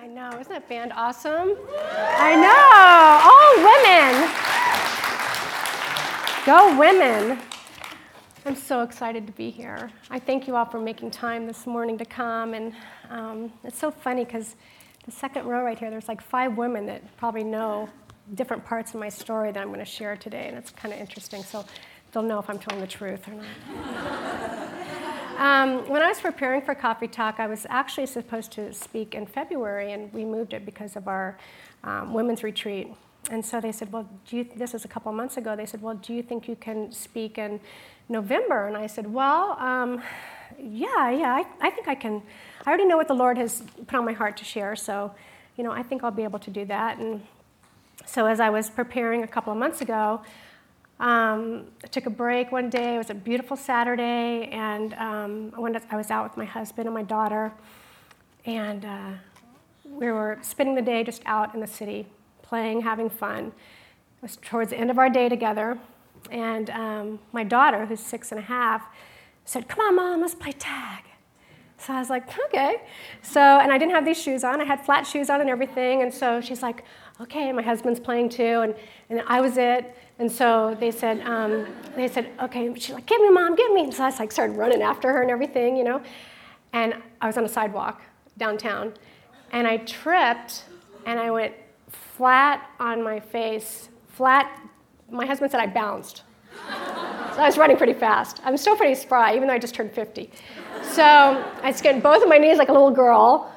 I know, isn't that band awesome? I know, all women. Go women. I'm so excited to be here. I thank you all for making time this morning to come. And um, it's so funny because the second row right here, there's like five women that probably know different parts of my story that I'm going to share today. And it's kind of interesting. So they'll know if I'm telling the truth or not. Um, when I was preparing for Coffee Talk, I was actually supposed to speak in February, and we moved it because of our um, women's retreat. And so they said, Well, do you, this was a couple months ago. They said, Well, do you think you can speak in November? And I said, Well, um, yeah, yeah, I, I think I can. I already know what the Lord has put on my heart to share, so, you know, I think I'll be able to do that. And so as I was preparing a couple of months ago, um, I took a break one day. It was a beautiful Saturday, and um, I, was out with my husband and my daughter, and uh, we were spending the day just out in the city, playing, having fun. It was towards the end of our day together, and um, my daughter, who's six and a half, said, "Come on, mom, let's play tag." So I was like, "Okay." So, and I didn't have these shoes on. I had flat shoes on and everything, and so she's like, "Okay." My husband's playing too, and and I was it. And so they said, um, they said, okay, she's like, get me, mom, get me. And so I like, started running after her and everything, you know. And I was on a sidewalk downtown, and I tripped, and I went flat on my face, flat. My husband said I bounced. so I was running pretty fast. I'm still pretty spry, even though I just turned 50. So I skinned both of my knees like a little girl,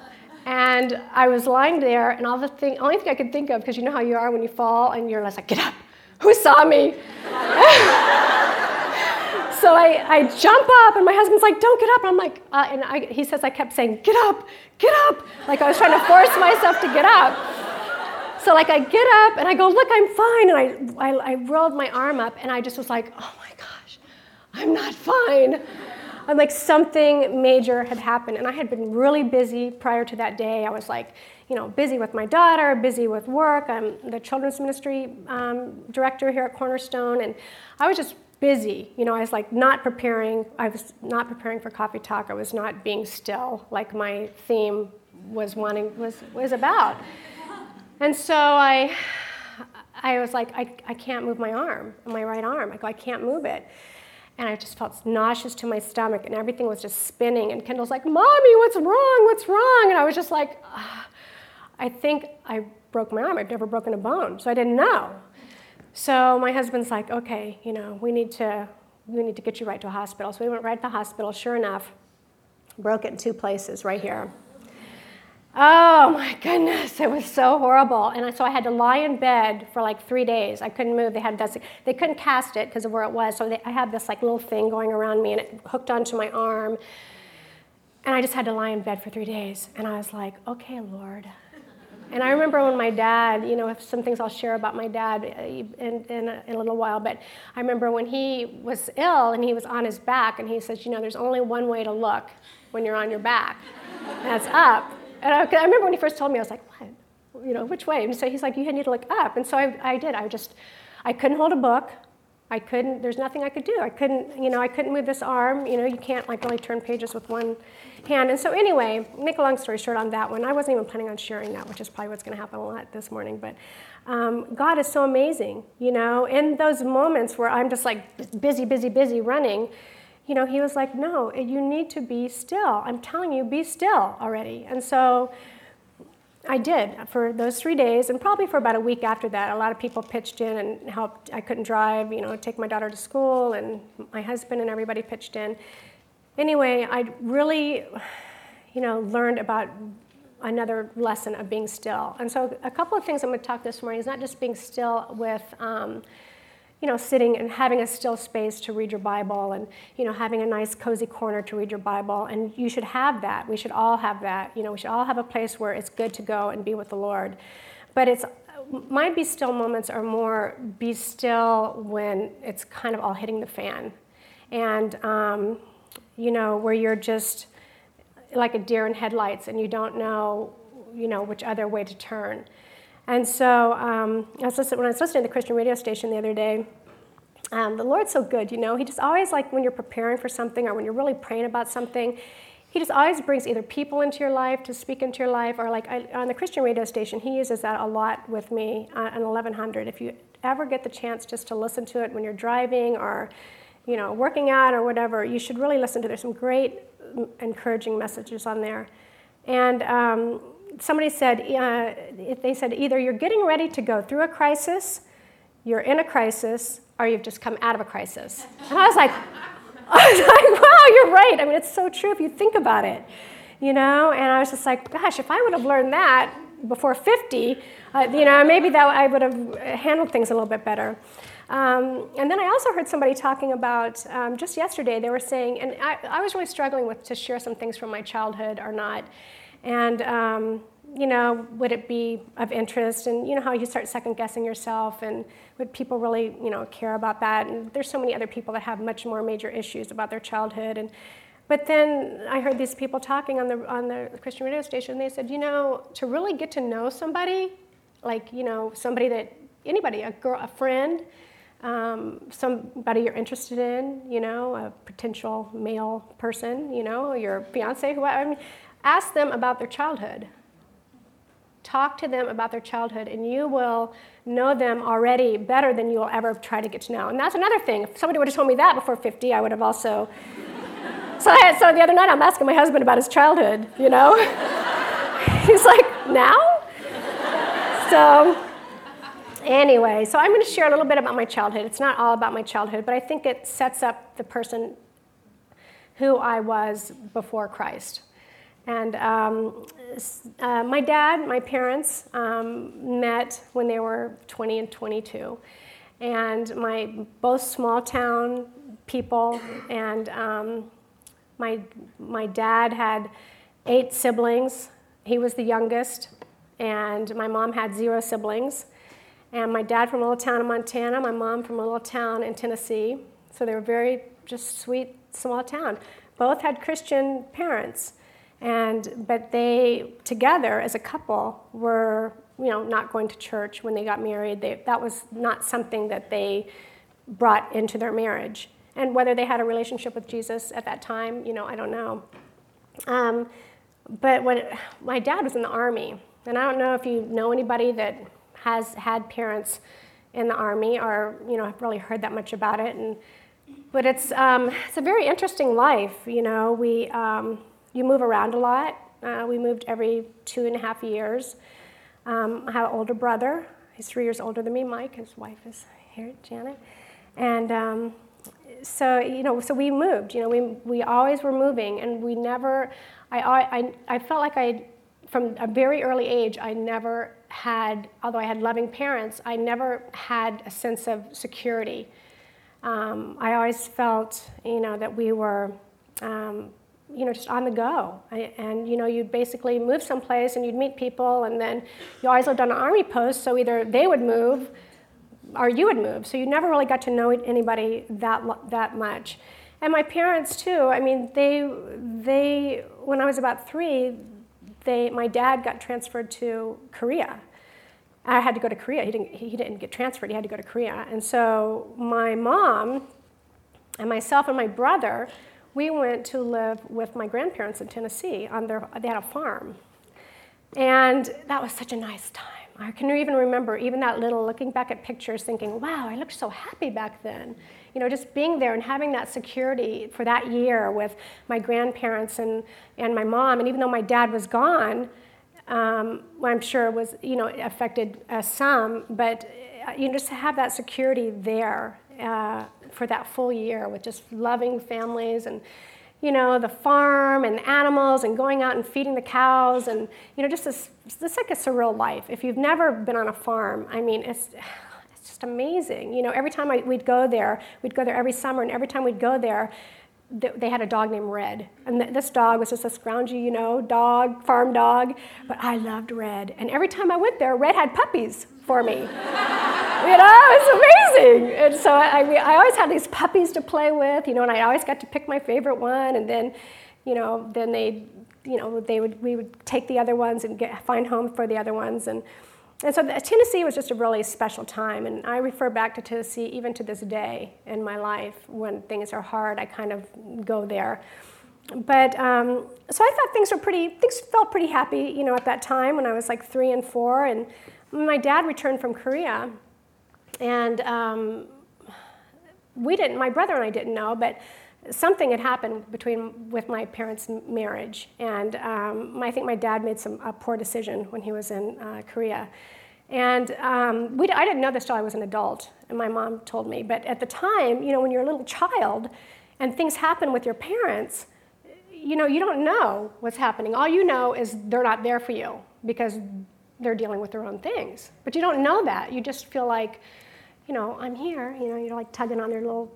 and I was lying there, and all the thing, only thing I could think of, because you know how you are when you fall, and you're like, get up, who saw me. so I, I jump up, and my husband's like, don't get up. And I'm like, uh, and I, he says I kept saying, get up, get up. Like I was trying to force myself to get up. So like I get up, and I go, look, I'm fine. And I, I, I rolled my arm up, and I just was like, oh my gosh, I'm not fine. I'm like something major had happened, and I had been really busy prior to that day. I was like, you know, busy with my daughter, busy with work. I'm the children's ministry um, director here at Cornerstone, and I was just busy. You know, I was like not preparing. I was not preparing for coffee talk. I was not being still, like my theme was wanting was was about. And so I, I was like, I, I can't move my arm, my right arm. I go, I can't move it. And I just felt nauseous to my stomach, and everything was just spinning. And Kendall's like, Mommy, what's wrong? What's wrong? And I was just like, Ugh. I think I broke my arm. I've never broken a bone, so I didn't know. So my husband's like, okay, you know, we need to we need to get you right to a hospital. So we went right to the hospital. Sure enough, broke it in two places right here. Oh my goodness, it was so horrible. And so I had to lie in bed for like three days. I couldn't move. They had this, they couldn't cast it because of where it was. So they, I had this like little thing going around me and it hooked onto my arm. And I just had to lie in bed for three days. And I was like, okay, Lord, and I remember when my dad, you know, some things I'll share about my dad uh, in, in, a, in, a, little while, but I remember when he was ill and he was on his back, and he says, you know, there's only one way to look when you're on your back, that's up. And I, I, remember when he first told me, I was like, what? You know, which way? And so he's like, you need to look up. And so I, I did. I just, I couldn't hold a book. I couldn't, there's nothing I could do. I couldn't, you know, I couldn't move this arm. You know, you can't like really turn pages with one hand. And so anyway, make a long story short on that one, I wasn't even planning on sharing that, which is probably what's going to happen a lot this morning. But um, God is so amazing, you know, in those moments where I'm just like busy, busy, busy running, you know, he was like, no, you need to be still. I'm telling you, be still already. And so I did for those three days, and probably for about a week after that. A lot of people pitched in and helped. I couldn't drive, you know, take my daughter to school, and my husband and everybody pitched in. Anyway, I really, you know, learned about another lesson of being still. And so, a couple of things I'm going to talk this morning is not just being still with. Um, you know, sitting and having a still space to read your Bible and, you know, having a nice cozy corner to read your Bible. And you should have that. We should all have that. You know, we should all have a place where it's good to go and be with the Lord. But it's, my be still moments are more be still when it's kind of all hitting the fan. And, um, you know, where you're just like a deer in headlights and you don't know, you know, which other way to turn. And so um, I was when I was listening to the Christian radio station the other day, um, the Lord's so good, you know. He just always like when you're preparing for something or when you're really praying about something, he just always brings either people into your life to speak into your life, or like I, on the Christian radio station, he uses that a lot with me uh, on 1100. If you ever get the chance just to listen to it when you're driving or, you know, working out or whatever, you should really listen to. There's some great, encouraging messages on there, and um, somebody said uh, they said either you're getting ready to go through a crisis, you're in a crisis, or you've just come out of a crisis. And I was like. I was like, wow, you're right. I mean, it's so true if you think about it, you know? And I was just like, gosh, if I would have learned that before 50, uh, you know, maybe that I would have handled things a little bit better. Um, and then I also heard somebody talking about um, just yesterday, they were saying, and I, I, was really struggling with to share some things from my childhood or not. And um, you know, would it be of interest? And you know how you start second guessing yourself, and would people really, you know, care about that? And there's so many other people that have much more major issues about their childhood. And but then I heard these people talking on the on the Christian radio station. They said, you know, to really get to know somebody, like you know, somebody that anybody, a girl, a friend, um, somebody you're interested in, you know, a potential male person, you know, your fiance, whoever. I mean, ask them about their childhood Talk to them about their childhood, and you will know them already better than you will ever try to get to know. And that's another thing. If somebody would have told me that before 50, I would have also. so, I, so the other night, I'm asking my husband about his childhood, you know? He's like, now? So, anyway, so I'm going to share a little bit about my childhood. It's not all about my childhood, but I think it sets up the person who I was before Christ. And um, uh, my dad, my parents um, met when they were 20 and 22. And my both small town people, and um, my, my dad had eight siblings. He was the youngest, and my mom had zero siblings. And my dad from a little town in Montana, my mom from a little town in Tennessee. So they were very just sweet, small town. Both had Christian parents. And, but they, together as a couple, were you know, not going to church when they got married. They, that was not something that they brought into their marriage. And whether they had a relationship with Jesus at that time, you know, I don't know. Um, but when my dad was in the army, and I don't know if you know anybody that has had parents in the army or you know have really heard that much about it. And but it's um, it's a very interesting life. You know, we um, you move around a lot. Uh, we moved every two and a half years. Um, I have an older brother. He's three years older than me, Mike. His wife is here, Janet. And um, so, you know, so we moved. You know, we, we always were moving, and we never, I, I, I felt like I, from a very early age, I never had, although I had loving parents, I never had a sense of security. Um, I always felt, you know, that we were um, you know, just on the go. And, you know, you'd basically move someplace and you'd meet people, and then you always lived on an army post, so either they would move or you would move. So you never really got to know anybody that, that much. And my parents, too, I mean, they, they when I was about three, they, my dad got transferred to Korea. I had to go to Korea. He didn't, he didn't get transferred, he had to go to Korea. And so my mom and myself and my brother, we went to live with my grandparents in Tennessee on their, they had a farm. And that was such a nice time. I can even remember even that little looking back at pictures thinking, wow, I looked so happy back then. You know, just being there and having that security for that year with my grandparents and, and my mom. And even though my dad was gone, um, I'm sure it was, you know, affected uh, some, but uh, you know, just to have that security there uh, for that full year with just loving families and you know the farm and animals and going out and feeding the cows and you know just this it's like a surreal life if you've never been on a farm i mean it's it's just amazing you know every time I, we'd go there we'd go there every summer and every time we'd go there they had a dog named Red. And this dog was just a scroungy, you know, dog, farm dog. But I loved Red. And every time I went there, Red had puppies for me. you know, it's amazing. And so I, I always had these puppies to play with, you know, and I always got to pick my favorite one. And then, you know, then they, you know, they would, we would take the other ones and get, find home for the other ones. And, and so Tennessee was just a really special time. And I refer back to Tennessee even to this day in my life. When things are hard, I kind of go there. but um, so I thought things were pretty, things felt pretty happy, you know, at that time when I was like three and four. And my dad returned from Korea, and um, we didn't, my brother and I didn't know, but something had happened between with my parents' marriage, and um, I think my dad made some a poor decision when he was in uh, Korea. And um, we, I didn't know this till I was an adult, and my mom told me. But at the time, you know, when you're a little child and things happen with your parents, you know, you don't know what's happening. All you know is they're not there for you because they're dealing with their own things. But you don't know that. You just feel like, you know, I'm here. You know, you're like tugging on their little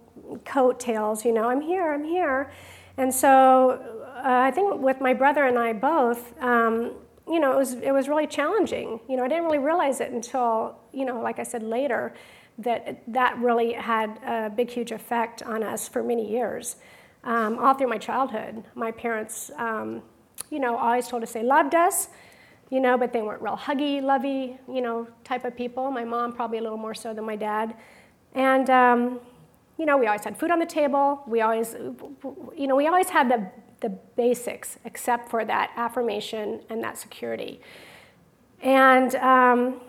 coat tails, you know, I'm here, I'm here. And so uh, I think with my brother and I both, um, you know, it was, it was really challenging. You know, I didn't really realize it until, you know, like I said later, that that really had a big, huge effect on us for many years um, all through my childhood. My parents, um, you know, always told us they loved us, you know, but they weren't real huggy, lovey, you know, type of people. My mom probably a little more so than my dad. And, um, you know, we always had food on the table. We always, you know, we always had the, the basics except for that affirmation and that security. And um,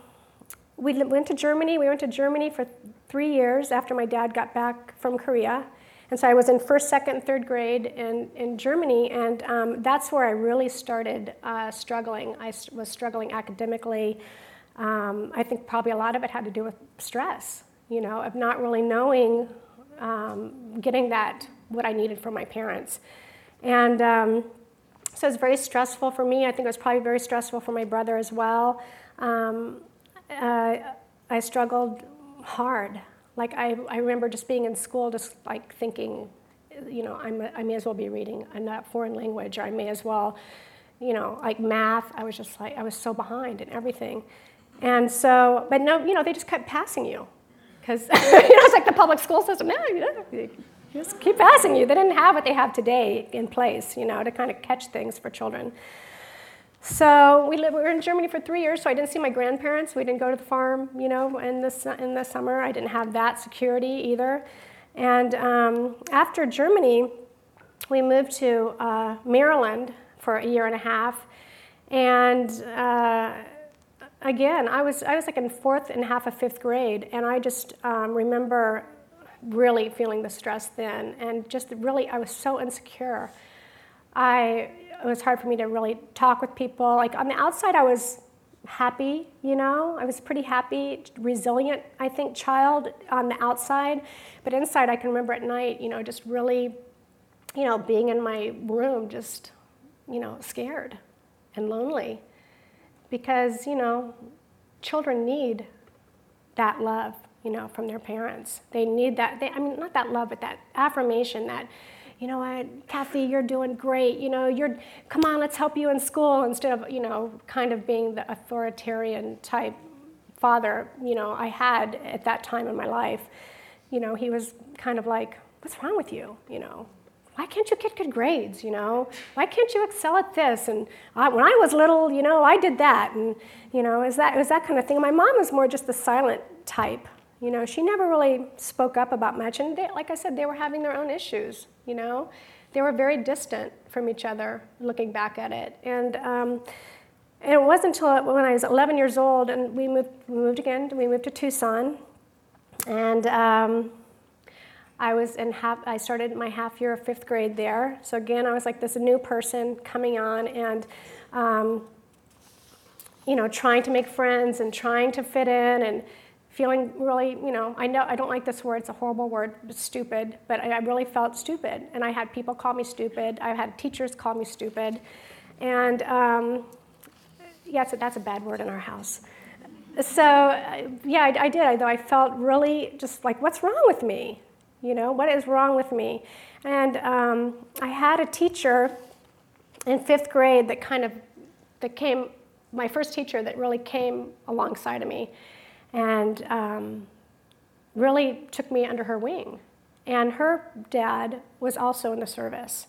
we went to Germany. We went to Germany for three years after my dad got back from Korea. And so I was in first, second, third grade in, in Germany, and um, that's where I really started uh, struggling. I was struggling academically. Um, I think probably a lot of it had to do with stress, you know, of not really knowing, um, getting that, what I needed from my parents. And um, so it was very stressful for me. I think it was probably very stressful for my brother as well. Um, uh, I struggled hard. Like I, I remember just being in school, just like thinking, you know, I'm, I may as well be reading a foreign language, or I may as well, you know, like math. I was just like, I was so behind in everything. And so, but no, you know, they just kept passing you. Because, you know, it's like the public school system. No, you know, just keep passing you. They didn't have what they have today in place, you know, to kind of catch things for children. So we, lived, we were in Germany for three years, so I didn't see my grandparents. We didn't go to the farm, you know, in the, in the summer. I didn't have that security either. And um, after Germany, we moved to uh, Maryland for a year and a half. And uh, again, I was, I was like in fourth and half of fifth grade, and I just um, remember really feeling the stress then, and just really, I was so insecure. I it was hard for me to really talk with people. Like on the outside, I was happy, you know, I was pretty happy, resilient, I think, child on the outside. But inside, I can remember at night, you know, just really, you know, being in my room, just, you know, scared and lonely. Because, you know, children need that love, you know, from their parents. They need that, they, I mean, not that love, but that affirmation that, you know what, Kathy, you're doing great. You know, you're, come on, let's help you in school instead of, you know, kind of being the authoritarian type father, you know, I had at that time in my life. You know, he was kind of like, what's wrong with you? You know, why can't you get good grades? You know, why can't you excel at this? And I, when I was little, you know, I did that. And, you know, is that, was that kind of thing. My mom was more just the silent type. You know, she never really spoke up about much. And they, like I said, they were having their own issues you know? They were very distant from each other looking back at it. And, um, and it wasn't until when I was 11 years old and we moved, we moved again, we moved to Tucson. And um, I was in half, I started my half year of fifth grade there. So again, I was like this new person coming on and, um, you know, trying to make friends and trying to fit in and feeling really, you know, I know I don't like this word, it's a horrible word, stupid, but I, really felt stupid. And I had people call me stupid, I had teachers call me stupid. And um, yeah, so that's a bad word in our house. So yeah, I, I did, though I felt really just like, what's wrong with me? You know, what is wrong with me? And um, I had a teacher in fifth grade that kind of, that came, my first teacher that really came alongside of me and um, really took me under her wing. And her dad was also in the service.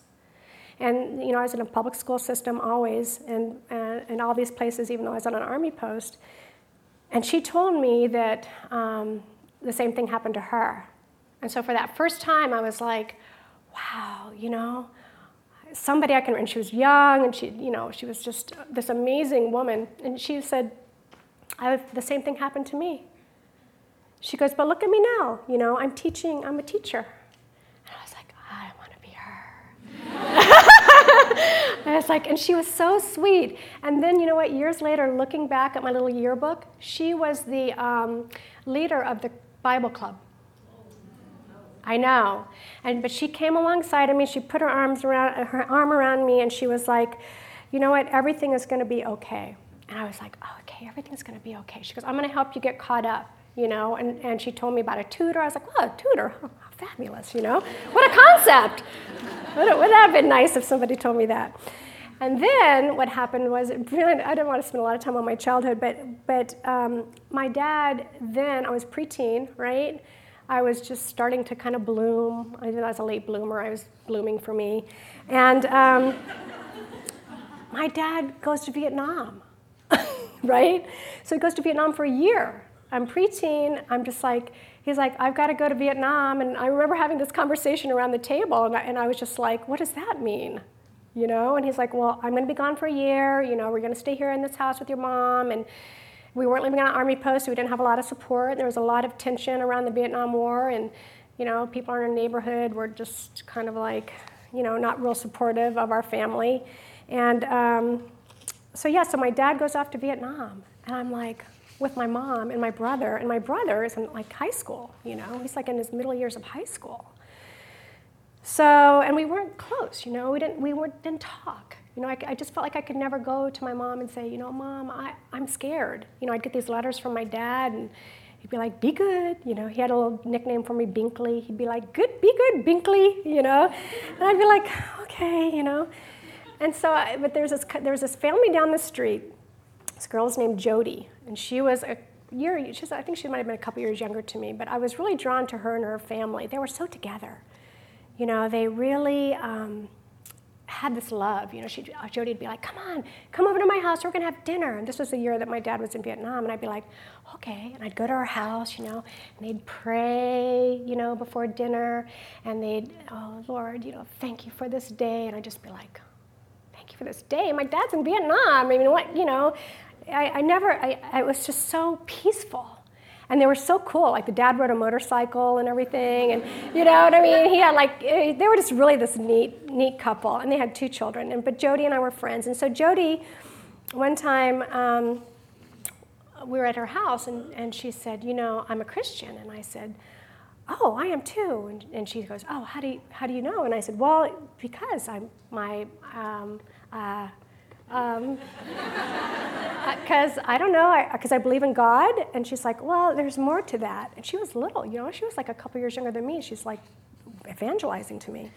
And, you know, I was in a public school system always, and, and, and all these places, even though I was on an army post. And she told me that um, the same thing happened to her. And so for that first time, I was like, wow, you know, somebody I can, and she was young, and she, you know, she was just this amazing woman. And she said, I, the same thing happened to me. She goes, but look at me now. You know, I'm teaching, I'm a teacher. And I was like, I want to be her. I was like, and she was so sweet. And then, you know what, years later, looking back at my little yearbook, she was the um, leader of the Bible club. I know. And but she came alongside of me. She put her arms around her arm around me, and she was like, "You know what? Everything is going to be okay." And I was like, oh, "Okay, everything's going to be okay." She goes, "I'm going to help you get caught up." You know, and, and she told me about a tutor. I was like, "Oh, a tutor? Oh, fabulous! You know, what a concept! Would would that have been nice if somebody told me that?" And then what happened was, really, I didn't want to spend a lot of time on my childhood, but but um, my dad. Then I was preteen, right? I was just starting to kind of bloom. I was a late bloomer. I was blooming for me. And um, my dad goes to Vietnam, right? So he goes to Vietnam for a year. I'm preteen. I'm just like, he's like, I've got to go to Vietnam. And I remember having this conversation around the table, and I, and I was just like, what does that mean? You know? And he's like, well, I'm going to be gone for a year. You know, we're going to stay here in this house with your mom. And we weren't living on an army post, so we didn't have a lot of support. There was a lot of tension around the Vietnam War, and you know, people in our neighborhood were just kind of like, you know, not real supportive of our family. And um, so yeah, so my dad goes off to Vietnam, and I'm like with my mom and my brother, and my brother is in like high school. You know, he's like in his middle years of high school. So, and we weren't close. You know, we didn't we weren't, didn't talk. You know, I, I, just felt like I could never go to my mom and say, you know, mom, I, I'm scared. You know, I'd get these letters from my dad, and he'd be like, be good. You know, he had a little nickname for me, Binkley. He'd be like, good, be good, Binkley. You know, and I'd be like, okay, you know. And so, I, but there's this, there was this family down the street. This girl was named Jody, and she was a year. She's, I think she might have been a couple years younger to me, but I was really drawn to her and her family. They were so together. You know, they really. Um, had this love. You know, she, uh, Jody would be like, "Come on, come over to my house. We're gonna have dinner." And this was the year that my dad was in Vietnam, and I'd be like, "Okay." And I'd go to her house, you know, and they'd pray, you know, before dinner, and they'd, "Oh Lord, you know, thank you for this day," and I'd just be like, "Thank you for this day." My dad's in Vietnam. I mean, what, you know, I, I never. I, I was just so peaceful and they were so cool. Like the dad rode a motorcycle and everything, and you know what I mean. He had like eh, they were just really this neat, neat couple, and they had two children. And but Jody and I were friends, and so Jody, one time. Um, we were at her house and, and she said, You know, I'm a Christian. And I said, Oh, I am too. And, and she goes, Oh, how do, you, how do you know? And I said, Well, because I'm my um, uh, um, because uh, I don't know, because I, I, believe in God. And she's like, well, there's more to that. And she was little, you know, she was like a couple years younger than me. She's like evangelizing to me.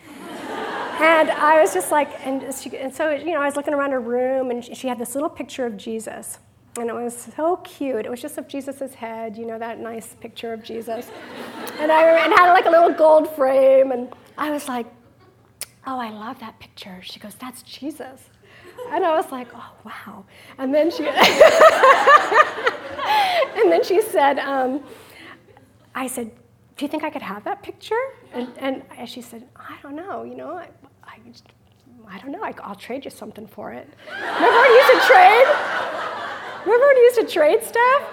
and I was just like, and, she, and so, you know, I was looking around her room and she had this little picture of Jesus. And it was so cute. It was just of Jesus' head, you know, that nice picture of Jesus. and I and had like a little gold frame. And I was like, oh, I love that picture. She goes, that's Jesus. And I was like, oh, wow. And then she, and then she said, um, I said, do you think I could have that picture? And, and she said, I don't know, you know, I, I, I don't know, I, will trade you something for it. Remember when you used to trade? Remember when you used to trade stuff?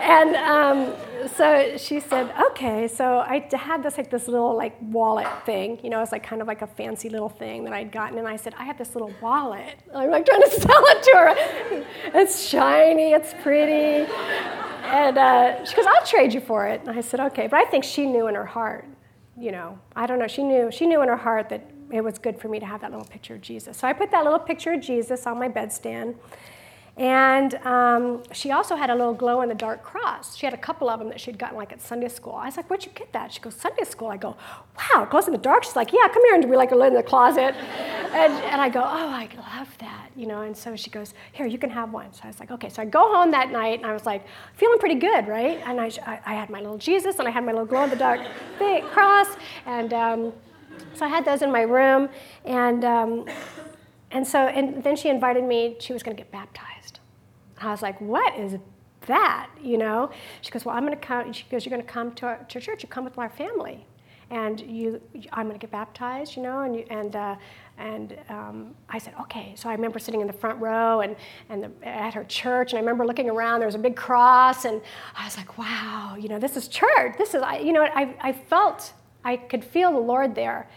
And um, so she said, okay. So I had this like this little like wallet thing, you know, it's like kind of like a fancy little thing that I'd gotten, and I said, I have this little wallet. I'm like trying to sell it to her. It's shiny, it's pretty, and uh, she goes, I'll trade you for it. And I said, okay. But I think she knew in her heart, you know, I don't know. She knew she knew in her heart that it was good for me to have that little picture of Jesus. So I put that little picture of Jesus on my bedstand. And um, she also had a little glow in the dark cross. She had a couple of them that she'd gotten like at Sunday school. I was like, Where'd you get that? She goes, Sunday school. I go, Wow, glows in the dark. She's like, Yeah, come here. And we like in the closet. And, and I go, Oh, I love that, you know. And so she goes, Here, you can have one. So I was like, Okay. So I go home that night and I was like, feeling pretty good, right? And I, I had my little Jesus and I had my little glow in the dark cross. And um, so I had those in my room. And, um, and so, and then she invited me, she was going to get baptized. I was like, what is that? You know? She goes, well, I'm going to come. She goes, you're going to come to, to church. You come with my family, and you, I'm going to get baptized. You know, and you, and uh, and um, I said, okay. So I remember sitting in the front row and, and the, at her church, and I remember looking around. There was a big cross, and I was like, wow, you know, this is church. This is, I, you know, I, I felt, I could feel the Lord there.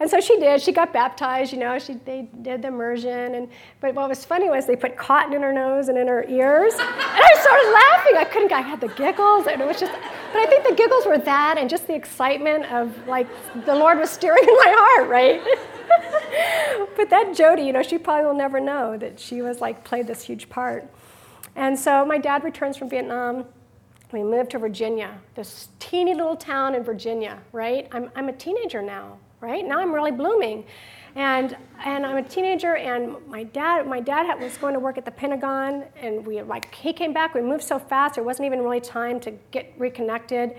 And so she did. She got baptized. You know, she they did the immersion. And but what was funny was they put cotton in her nose and in her ears, and I started laughing. I couldn't. I had the giggles, and it was just. But I think the giggles were that, and just the excitement of like the Lord was stirring in my heart, right? but that Jody, you know, she probably will never know that she was like played this huge part. And so my dad returns from Vietnam. We moved to Virginia, this teeny little town in Virginia, right? I'm, I'm a teenager now, right? Now I'm really blooming. And, and I'm a teenager, and my dad, my dad was going to work at the Pentagon, and we like he came back. We moved so fast, there wasn't even really time to get reconnected.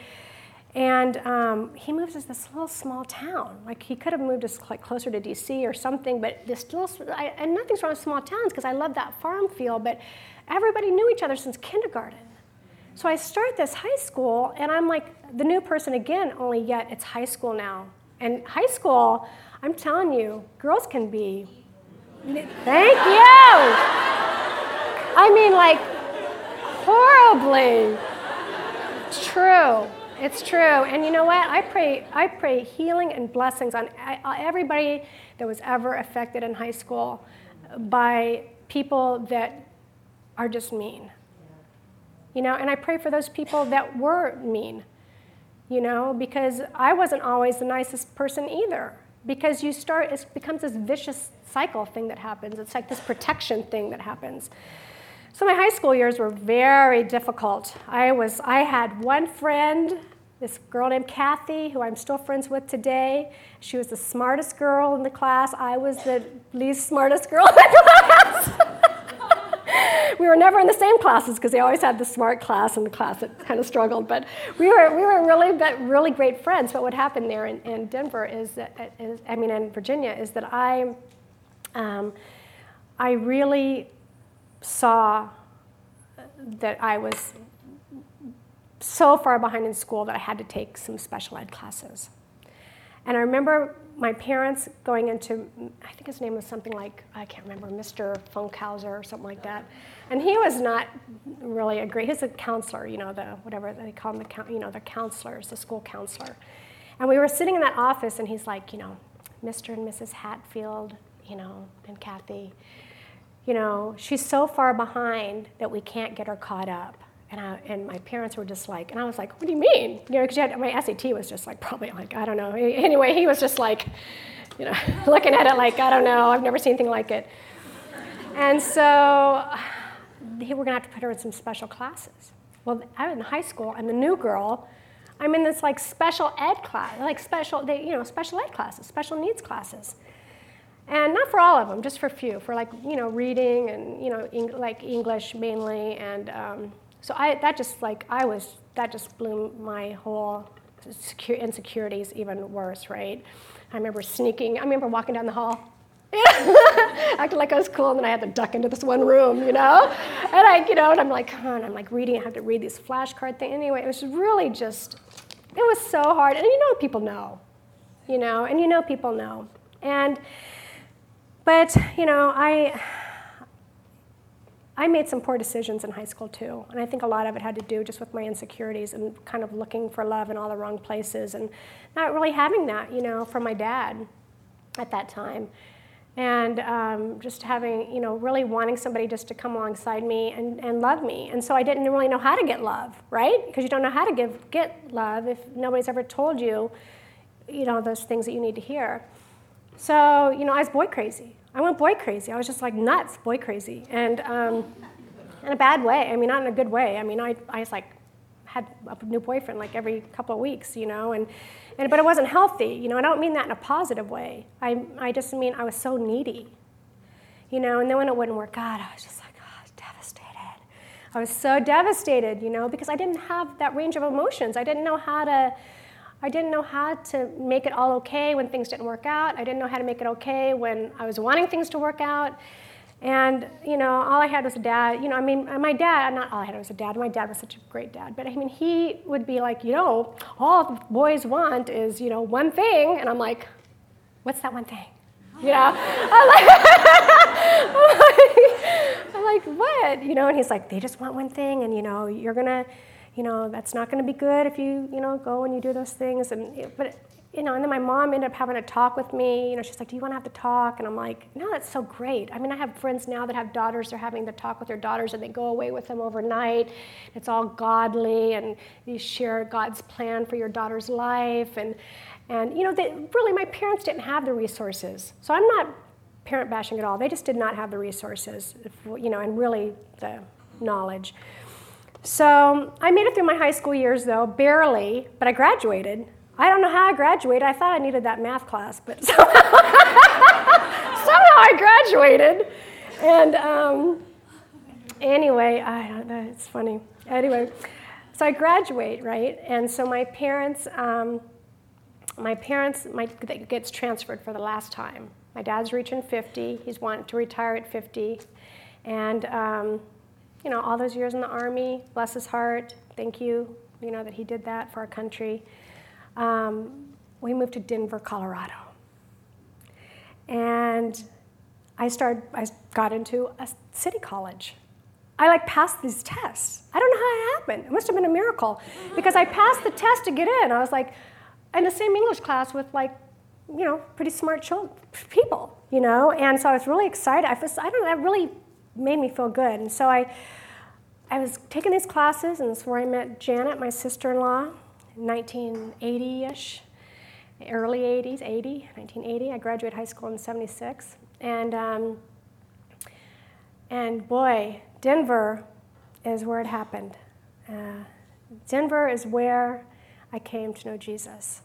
And um, he moves to this little small town. Like he could have moved us like closer to D.C. or something, but this little I, and nothing's wrong with small towns because I love that farm feel. But everybody knew each other since kindergarten. So I start this high school, and I'm like the new person again. Only yet it's high school now, and high school. I'm telling you, girls can be. Thank you. I mean, like horribly. True. It's true. And you know what? I pray, I pray healing and blessings on uh, everybody that was ever affected in high school by people that are just mean. You know, and I pray for those people that were mean, you know, because I wasn't always the nicest person either. Because you start, it becomes this vicious cycle thing that happens. It's like this protection thing that happens. So my high school years were very difficult. I was I had one friend, this girl named Kathy, who I'm still friends with today. She was the smartest girl in the class. I was the least smartest girl in the class. We were never in the same classes because they always had the smart class and the class that kind of struggled. But we were, we were really, really great friends. But what happened there in, in Denver is that, is, I mean, in Virginia, is that I, um, I really saw that I was so far behind in school that I had to take some special ed classes. And I remember my parents going into, I think his name was something like, I can't remember, Mr. Funkhauser or something like that. And he was not really a great, he's a counselor, you know, the, whatever they call him, the, you know, the counselors, the school counselor. And we were sitting in that office and he's like, you know, Mr. and Mrs. Hatfield, you know, and Kathy, you know, she's so far behind that we can't get her caught up. And, I, and my parents were just like, and I was like, what do you mean? You know, because my SAT was just like, probably like, I don't know. Anyway, he was just like, you know, looking at it like, I don't know, I've never seen anything like it. And so they were gonna have to put her in some special classes. Well, I'm in high school, I'm the new girl. I'm in this like special ed class, like special, they, you know, special ed classes, special needs classes and not for all of them, just for a few, for like you know reading and you know Eng- like English mainly, and um, so I that just like I was that just blew my whole secure, insecurities even worse, right? I remember sneaking. I remember walking down the hall. acting like I was cool, and then I had to duck into this one room, you know? And I, you know, and I'm like, oh, and I'm like reading, I have to read these flashcard thing. Anyway, it was really just, it was so hard. And you know, people know, you know, and you know, people know. And but, you know, I, I made some poor decisions in high school too. And I think a lot of it had to do just with my insecurities and kind of looking for love in all the wrong places and not really having that, you know, from my dad at that time. And um, just having, you know, really wanting somebody just to come alongside me and, and love me. And so I didn't really know how to get love, right? Because you don't know how to give, get love if nobody's ever told you, you know, those things that you need to hear. So, you know, I was boy crazy. I went boy crazy. I was just like nuts, boy crazy, and um, in a bad way. I mean, not in a good way. I mean, I, I was like had a new boyfriend like every couple of weeks, you know, and, and but it wasn't healthy, you know. I don't mean that in a positive way. I, I just mean I was so needy, you know. And then when it wouldn't work out, I was just like, oh, devastated. I was so devastated, you know, because I didn't have that range of emotions. I didn't know how to I didn't know how to make it all okay when things didn't work out. I didn't know how to make it okay when I was wanting things to work out. And, you know, all I had was a dad. You know, I mean, my dad, not all I had was a dad. My dad was such a great dad. But I mean, he would be like, you know, all boys want is, you know, one thing. And I'm like, what's that one thing? You know, I'm like, I'm like, I'm like, what? You know, and he's like, they just want one thing, and you know, you're gonna, you know, that's not gonna be good if you, you know, go and you do those things. And but you know, and then my mom ended up having a talk with me. You know, she's like, "Do you want to have the talk?" And I'm like, "No, that's so great." I mean, I have friends now that have daughters. They're having the talk with their daughters, and they go away with them overnight. It's all godly, and you share God's plan for your daughter's life. And and you know, they, really, my parents didn't have the resources, so I'm not parent bashing at all. They just did not have the resources, you know, and really the knowledge. So I made it through my high school years, though, barely, but I graduated. I don't know how I graduated. I thought I needed that math class, but somehow, somehow I graduated. And um, anyway, I don't know, it's funny. Anyway, so I graduate, right? And so my parents, um, my parents, my, gets transferred for the last time. My dad's reaching 50. He's wanting to retire at 50. And, um, you know, all those years in the Army, bless his heart, thank you, you know, that he did that for our country um, we moved to Denver, Colorado. And I started, I got into a city college. I like passed these tests. I don't know how it happened. It must have been a miracle because I passed the test to get in. I was like in the same English class with like, you know, pretty smart people, you know. And so I was really excited. I, was, I don't know, that really made me feel good. And so I, I was taking these classes, and that's where I met Janet, my sister-in-law, 1980-ish, early 80s, 80, 1980. I graduated high school in 76. And, um, and boy, Denver is where it happened. Uh, Denver is where I came to know Jesus.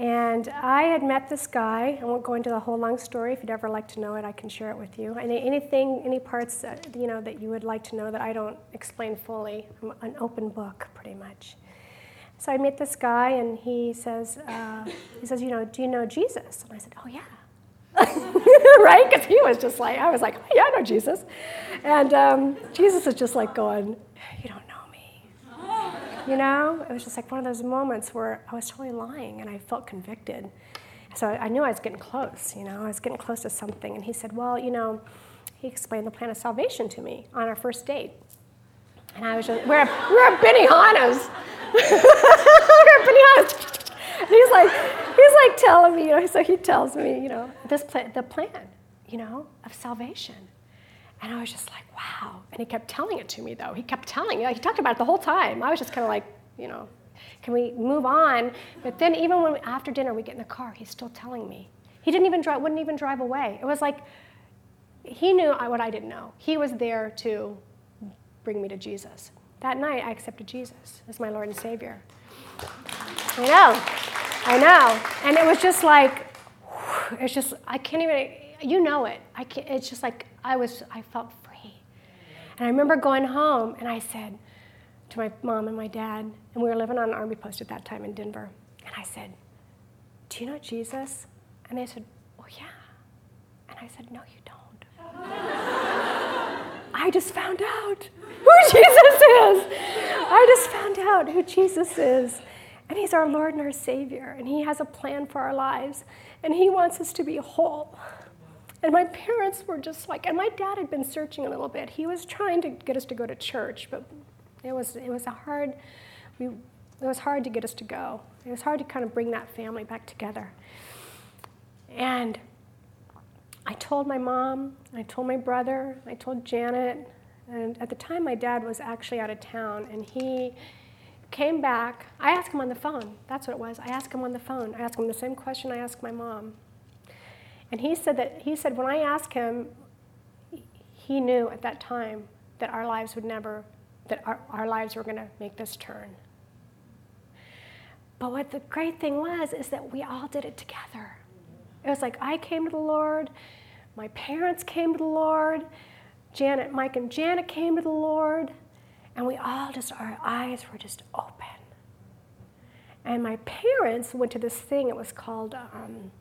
And I had met this guy. I won't go into the whole long story. If you'd ever like to know it, I can share it with you. And anything, any parts that, you know that you would like to know that I don't explain fully, I'm an open book, pretty much. So I meet this guy, and he says, uh, he says, you know, do you know Jesus? And I said, oh yeah. right? Because he was just like, I was like, oh, yeah, I know Jesus. And um, Jesus is just like going, you don't. You know? It was just like one of those moments where I was totally lying and I felt convicted. So I knew I was getting close, you know, I was getting close to something. And he said, well, you know, he explained the plan of salvation to me on our first date. And I was just, we're at, we're at Benihana's. he's like, he's like telling me, you know, so he tells me, you know, this plan, the plan, you know, of salvation. And I was just like, wow. And he kept telling it to me, though. He kept telling it. He talked about it the whole time. I was just kind of like, you know, can we move on? But then even when we, after dinner we get in the car, he's still telling me. He didn't even drive, wouldn't even drive away. It was like he knew what I didn't know. He was there to bring me to Jesus. That night, I accepted Jesus as my Lord and Savior. I know, I know. And it was just like, it's just, I can't even, you know it. I can't, it's just like, I was, I felt free. And I remember going home and I said to my mom and my dad, and we were living on an army post at that time in Denver, and I said, Do you know Jesus? And they said, Well, yeah. And I said, No, you don't. I just found out who Jesus is. I just found out who Jesus is. And He's our Lord and our Savior, and He has a plan for our lives, and He wants us to be whole. And my parents were just like, and my dad had been searching a little bit. He was trying to get us to go to church, but it was, it was a hard, we, it was hard to get us to go. It was hard to kind of bring that family back together. And I told my mom, I told my brother, I told Janet, and at the time, my dad was actually out of town, and he came back. I asked him on the phone. That's what it was. I asked him on the phone. I asked him the same question I asked my mom. And he said that he said when I asked him, he knew at that time that our lives would never, that our, our lives were going to make this turn. But what the great thing was is that we all did it together. It was like I came to the Lord, my parents came to the Lord, Janet, Mike, and Janet came to the Lord, and we all just, our eyes were just open. And my parents went to this thing, it was called, um,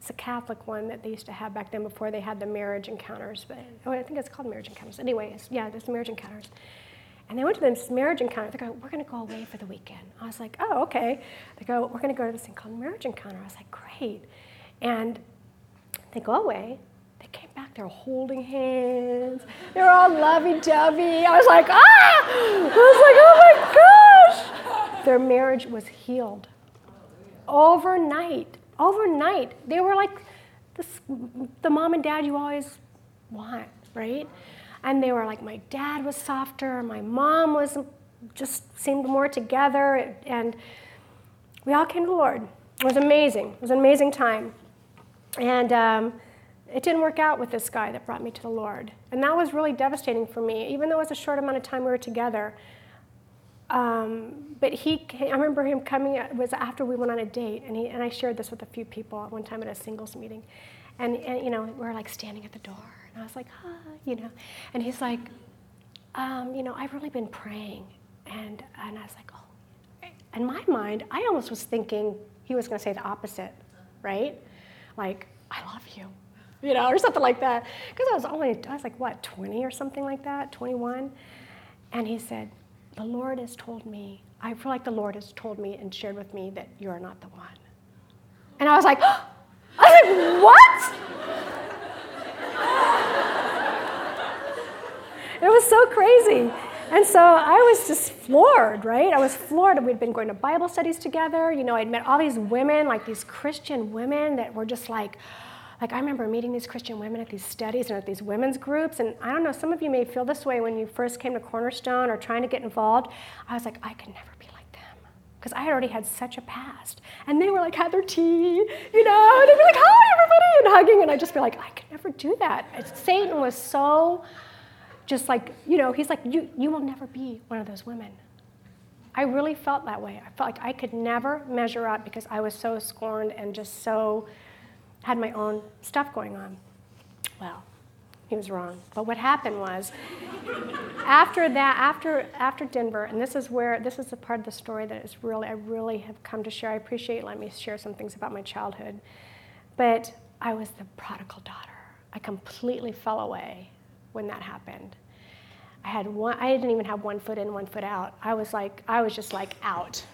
it's a Catholic one that they used to have back then before they had the marriage encounters. But oh, I think it's called marriage encounters. Anyways, yeah, there's marriage encounters. And they went to this marriage encounter. They go, we're going to go away for the weekend. I was like, oh, okay. They go, we're going to go to this thing called marriage encounter. I was like, great. And They go away. They came back, They're holding hands. They're all lovey dovey. I was like, ah! I was like, oh my gosh! Their marriage was healed. Overnight. Overnight. They were like the mom and dad you always want, right? And they were like, my dad was softer, my mom was just seemed more together, and we all came to the Lord. It was amazing. It was an amazing time. And um, it didn't work out with this guy that brought me to the Lord. And that was really devastating for me, even though it was a short amount of time we were together. Um, but he, came, I remember him coming, it was after we went on a date, and, he, and I shared this with a few people at one time at a singles meeting. And, and you know, we were like standing at the door, and I was like, hi, you know. And he's like, um, you know, I've really been praying. And, and I was like, oh. In my mind, I almost was thinking he was going to say the opposite, right? Like, I love you, you know, or something like that. Because I was only, I was like, what, 20 or something like that, 21? And he said, The Lord has told me, I feel like the Lord has told me and shared with me that you are not the one. And I was like, I was like, what? it was so crazy. And so I was just floored, right? I was floored. We'd been going to Bible studies together. You know, I'd met all these women, like these Christian women that were just like, like I remember meeting these Christian women at these studies and at these women's groups. And I don't know, some of you may feel this way when you first came to Cornerstone or trying to get involved. I was like, I could never be like them. Because I already had such a past. And they were like, had their tea, you know, and they'd be like, hi, everybody, and hugging. And I'd just be like, I could never do that. Satan was so just like, you know, he's like, you, you will never be one of those women. I really felt that way. I felt like I could never measure up because I was so scorned and just so had my own stuff going on. Well, he was wrong. But what happened was, after that, after after Denver, and this is where this is the part of the story that is really I really have come to share. I appreciate letting me share some things about my childhood, but I was the prodigal daughter. I completely fell away when that happened. I had one. I didn't even have one foot in, one foot out. I was like, I was just like out.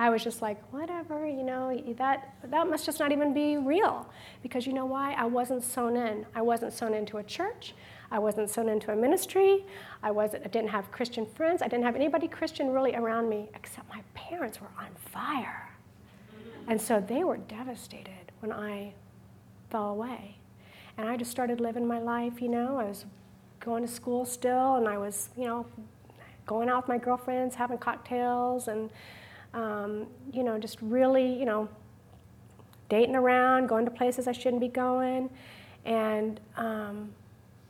I was just like, whatever, you know, that, that must just not even be real. Because you know why? I wasn't sewn in. I wasn't sewn into a church. I wasn't sewn into a ministry. I, wasn't, I didn't have Christian friends. I didn't have anybody Christian really around me except my parents were on fire. And so they were devastated when I fell away. And I just started living my life, you know. I was going to school still, and I was, you know, going out with my girlfriends, having cocktails, and um, you know, just really, you know, dating around, going to places I shouldn't be going, and um,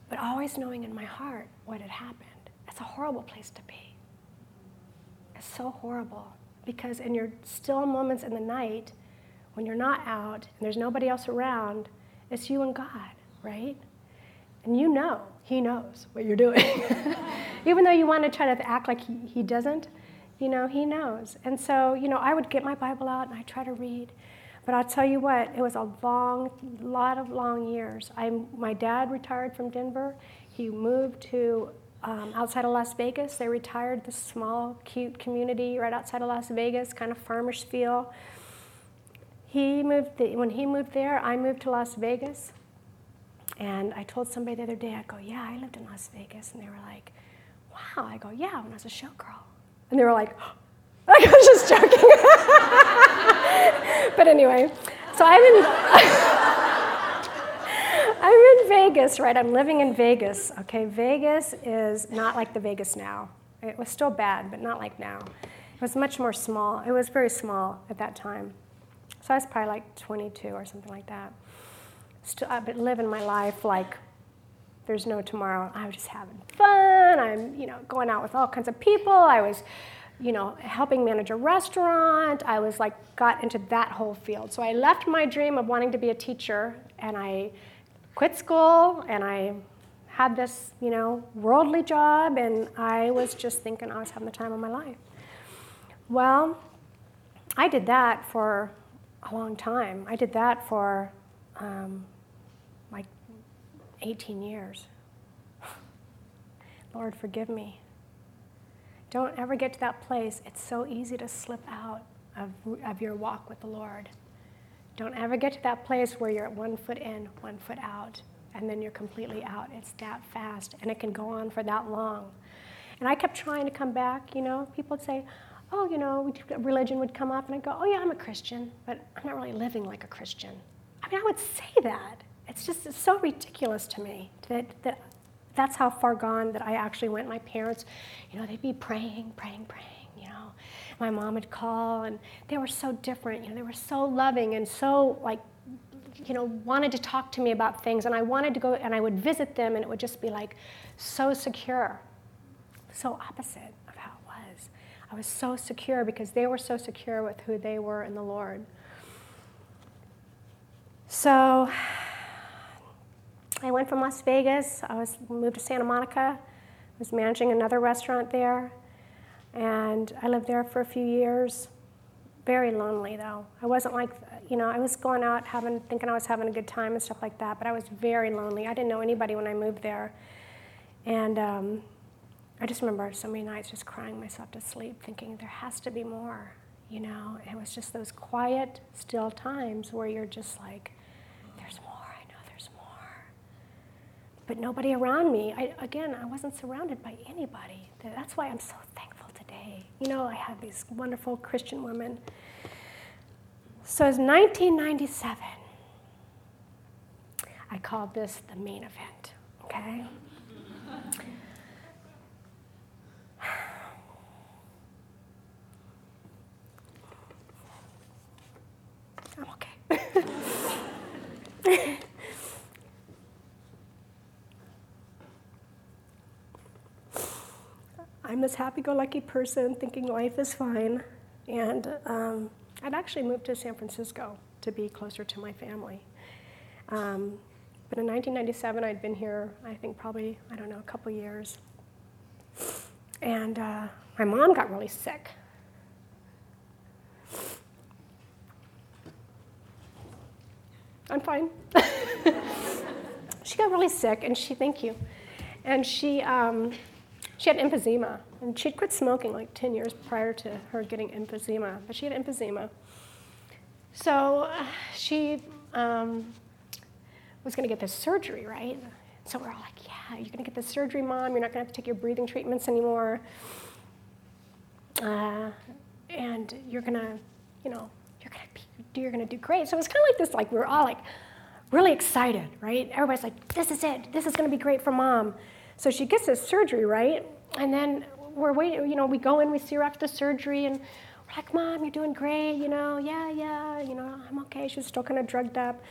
but always knowing in my heart what had happened. It's a horrible place to be. It's so horrible because in your still moments in the night, when you're not out and there's nobody else around, it's you and God, right? And you know, He knows what you're doing. Even though you want to try to act like He, he doesn't, you know, he knows. And so, you know, I would get my Bible out and I try to read. But I'll tell you what, it was a long, lot of long years. I, my dad retired from Denver. He moved to um, outside of Las Vegas. They retired this small, cute community right outside of Las Vegas, kind of farmers feel. He moved the, when he moved there, I moved to Las Vegas. And I told somebody the other day, I go, yeah, I lived in Las Vegas. And they were like, wow. I go, yeah, when I was a showgirl. And they were like, like I was just joking. but anyway, so I'm in, I'm in Vegas, right? I'm living in Vegas. Okay, Vegas is not like the Vegas now. It was still bad, but not like now. It was much more small. It was very small at that time. So I was probably like 22 or something like that. Still, I've been living my life like there's no tomorrow. I was just having fun. I'm, you know, going out with all kinds of people. I was, you know, helping manage a restaurant. I was like, got into that whole field. So I left my dream of wanting to be a teacher and I quit school and I had this, you know, worldly job and I was just thinking I was having the time of my life. Well, I did that for a long time. I did that for um, 18 years. Lord, forgive me. Don't ever get to that place. It's so easy to slip out of, of your walk with the Lord. Don't ever get to that place where you're at one foot in, one foot out, and then you're completely out. It's that fast, and it can go on for that long. And I kept trying to come back, you know. People would say, oh, you know, religion would come up, and I'd go, oh, yeah, I'm a Christian, but I'm not really living like a Christian. I mean, I would say that. It's just it's so ridiculous to me that, that that's how far gone that I actually went. My parents, you know, they'd be praying, praying, praying, you know. My mom would call, and they were so different. You know, they were so loving and so, like, you know, wanted to talk to me about things. And I wanted to go, and I would visit them, and it would just be like so secure, so opposite of how it was. I was so secure because they were so secure with who they were in the Lord. So I went from Las Vegas. I was moved to Santa Monica. I was managing another restaurant there, and I lived there for a few years. Very lonely though. I wasn't like, you know, I was going out having, thinking I was having a good time and stuff like that, but I was very lonely. I didn't know anybody when I moved there, and um, I just remember so many nights just crying myself to sleep, thinking there has to be more, you know. It was just those quiet, still times where you're just like, but nobody around me. I, again, I wasn't surrounded by anybody. That's why I'm so thankful today. You know, I have these wonderful Christian women. So it's 1997. I called this the main event, okay? I'm okay. I'm this happy go lucky person thinking life is fine. And um, I'd actually moved to San Francisco to be closer to my family. Um, but in 1997, I'd been here, I think probably, I don't know, a couple years. And uh, my mom got really sick. I'm fine. she got really sick, and she, thank you. And she, um, she had emphysema, and she'd quit smoking like 10 years prior to her getting emphysema, but she had emphysema. So uh, she um, was going to get this surgery, right? So we're all like, yeah, you're going to get this surgery, mom. You're not going to have to take your breathing treatments anymore. Uh, and you're going to, you know, you're going to be, you're going to do great. So it was kind of like this, like we we're all like really excited, right? Everybody's like, this is it. This is going to be great for mom. So she gets this surgery, right? And then we're waiting, you know, we go in, we see her after the surgery, and we're like, Mom, you're doing great, you know, yeah, yeah, you know, I'm okay. She's still kind of drugged up.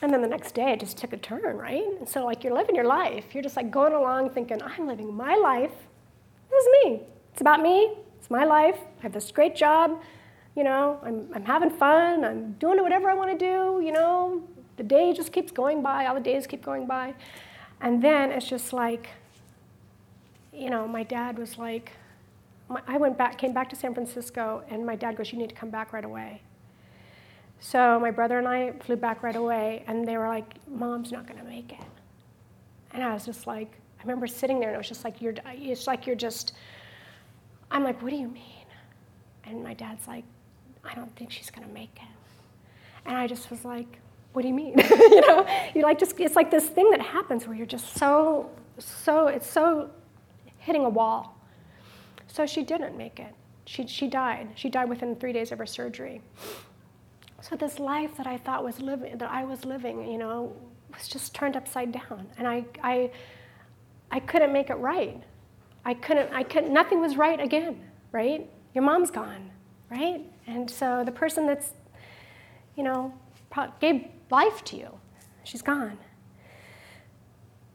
And then the next day, it just took a turn, right? And so, like, you're living your life. You're just like going along thinking, I'm living my life. This is me. It's about me. It's my life. I have this great job. You know, I'm, I'm having fun. I'm doing whatever I want to do. You know, the day just keeps going by. All the days keep going by. And then it's just like, you know, my dad was like, my, I went back, came back to San Francisco, and my dad goes, You need to come back right away. So my brother and I flew back right away, and they were like, Mom's not going to make it. And I was just like, I remember sitting there, and it was just like, you're, it's like you're just, I'm like, What do you mean? And my dad's like, I don't think she's going to make it. And I just was like, what do you mean? you know, you like just it's like this thing that happens where you're just so so it's so hitting a wall. So she didn't make it. She she died. She died within three days of her surgery. So this life that I thought was living that I was living, you know, was just turned upside down. And I I I couldn't make it right. I couldn't I couldn't nothing was right again, right? Your mom's gone, right? And so the person that's you know, gave life to you. She's gone.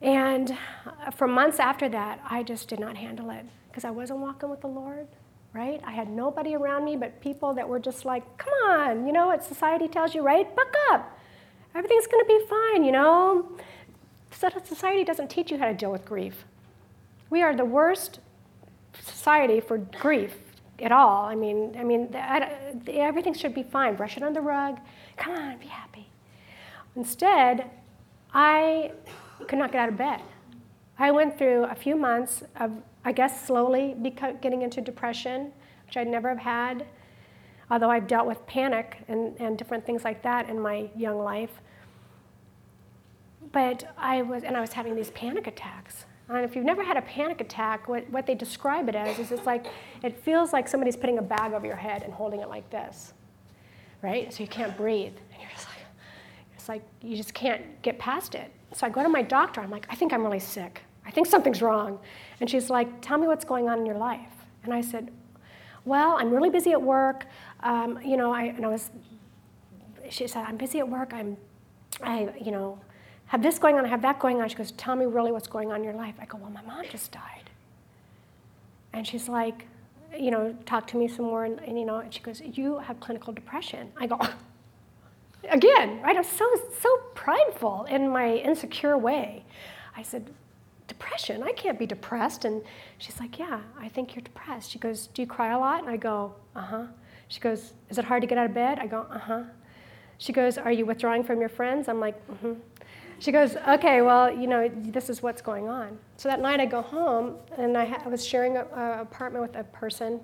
And uh, for months after that, I just did not handle it because I wasn't walking with the Lord, right? I had nobody around me but people that were just like, come on, you know what society tells you, right? Buck up. Everything's going to be fine, you know? Society doesn't teach you how to deal with grief. We are the worst society for grief at all. I mean, I mean, everything should be fine. Brush it on the rug. Come on, be happy. Instead, I could not get out of bed. I went through a few months of, I guess, slowly getting into depression, which I'd never have had. although I've dealt with panic and, and different things like that in my young life. But I was, and I was having these panic attacks. And if you've never had a panic attack, what, what they describe it as is it's like, it feels like somebody's putting a bag over your head and holding it like this, right? So you can't breathe. And you're just it's like you just can't get past it. So I go to my doctor. I'm like, I think I'm really sick. I think something's wrong. And she's like, Tell me what's going on in your life. And I said, Well, I'm really busy at work. Um, you know, I, and I was, she said, I'm busy at work. I'm, I, you know, have this going on, I have that going on. She goes, Tell me really what's going on in your life. I go, Well, my mom just died. And she's like, You know, talk to me some more. And, and you know, and she goes, You have clinical depression. I go, Again, right? I'm so, so prideful in my insecure way. I said, Depression? I can't be depressed. And she's like, Yeah, I think you're depressed. She goes, Do you cry a lot? And I go, Uh huh. She goes, Is it hard to get out of bed? I go, Uh huh. She goes, Are you withdrawing from your friends? I'm like, Mm hmm. She goes, Okay, well, you know, this is what's going on. So that night I go home and I, ha- I was sharing an apartment with a person.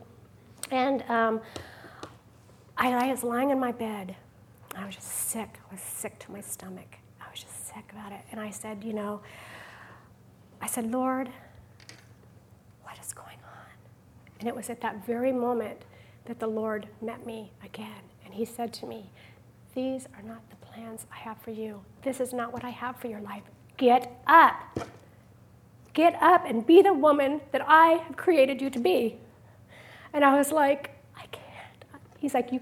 And um, I was lying in my bed. I was just sick. I was sick to my stomach. I was just sick about it. And I said, You know, I said, Lord, what is going on? And it was at that very moment that the Lord met me again. And He said to me, These are not the plans I have for you. This is not what I have for your life. Get up. Get up and be the woman that I have created you to be. And I was like, I can't. He's like, You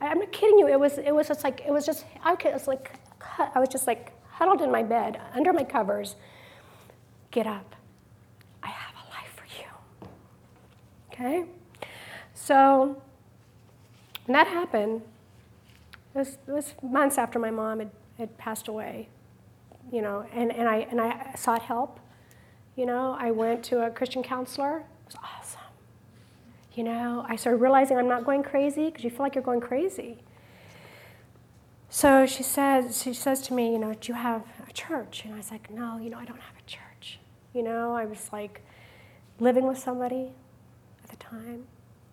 can. I'm not kidding you. It was, it was just like, it was just, I was like, I was just like huddled in my bed, under my covers. Get up. I have a life for you. Okay? So, when that happened, it was, it was months after my mom had, had passed away, you know, and, and, I, and I sought help. You know, I went to a Christian counselor. It was awesome. You know, I started realizing I'm not going crazy because you feel like you're going crazy. So she says, she says to me, you know, do you have a church? And I was like, no, you know, I don't have a church. You know, I was like living with somebody at the time.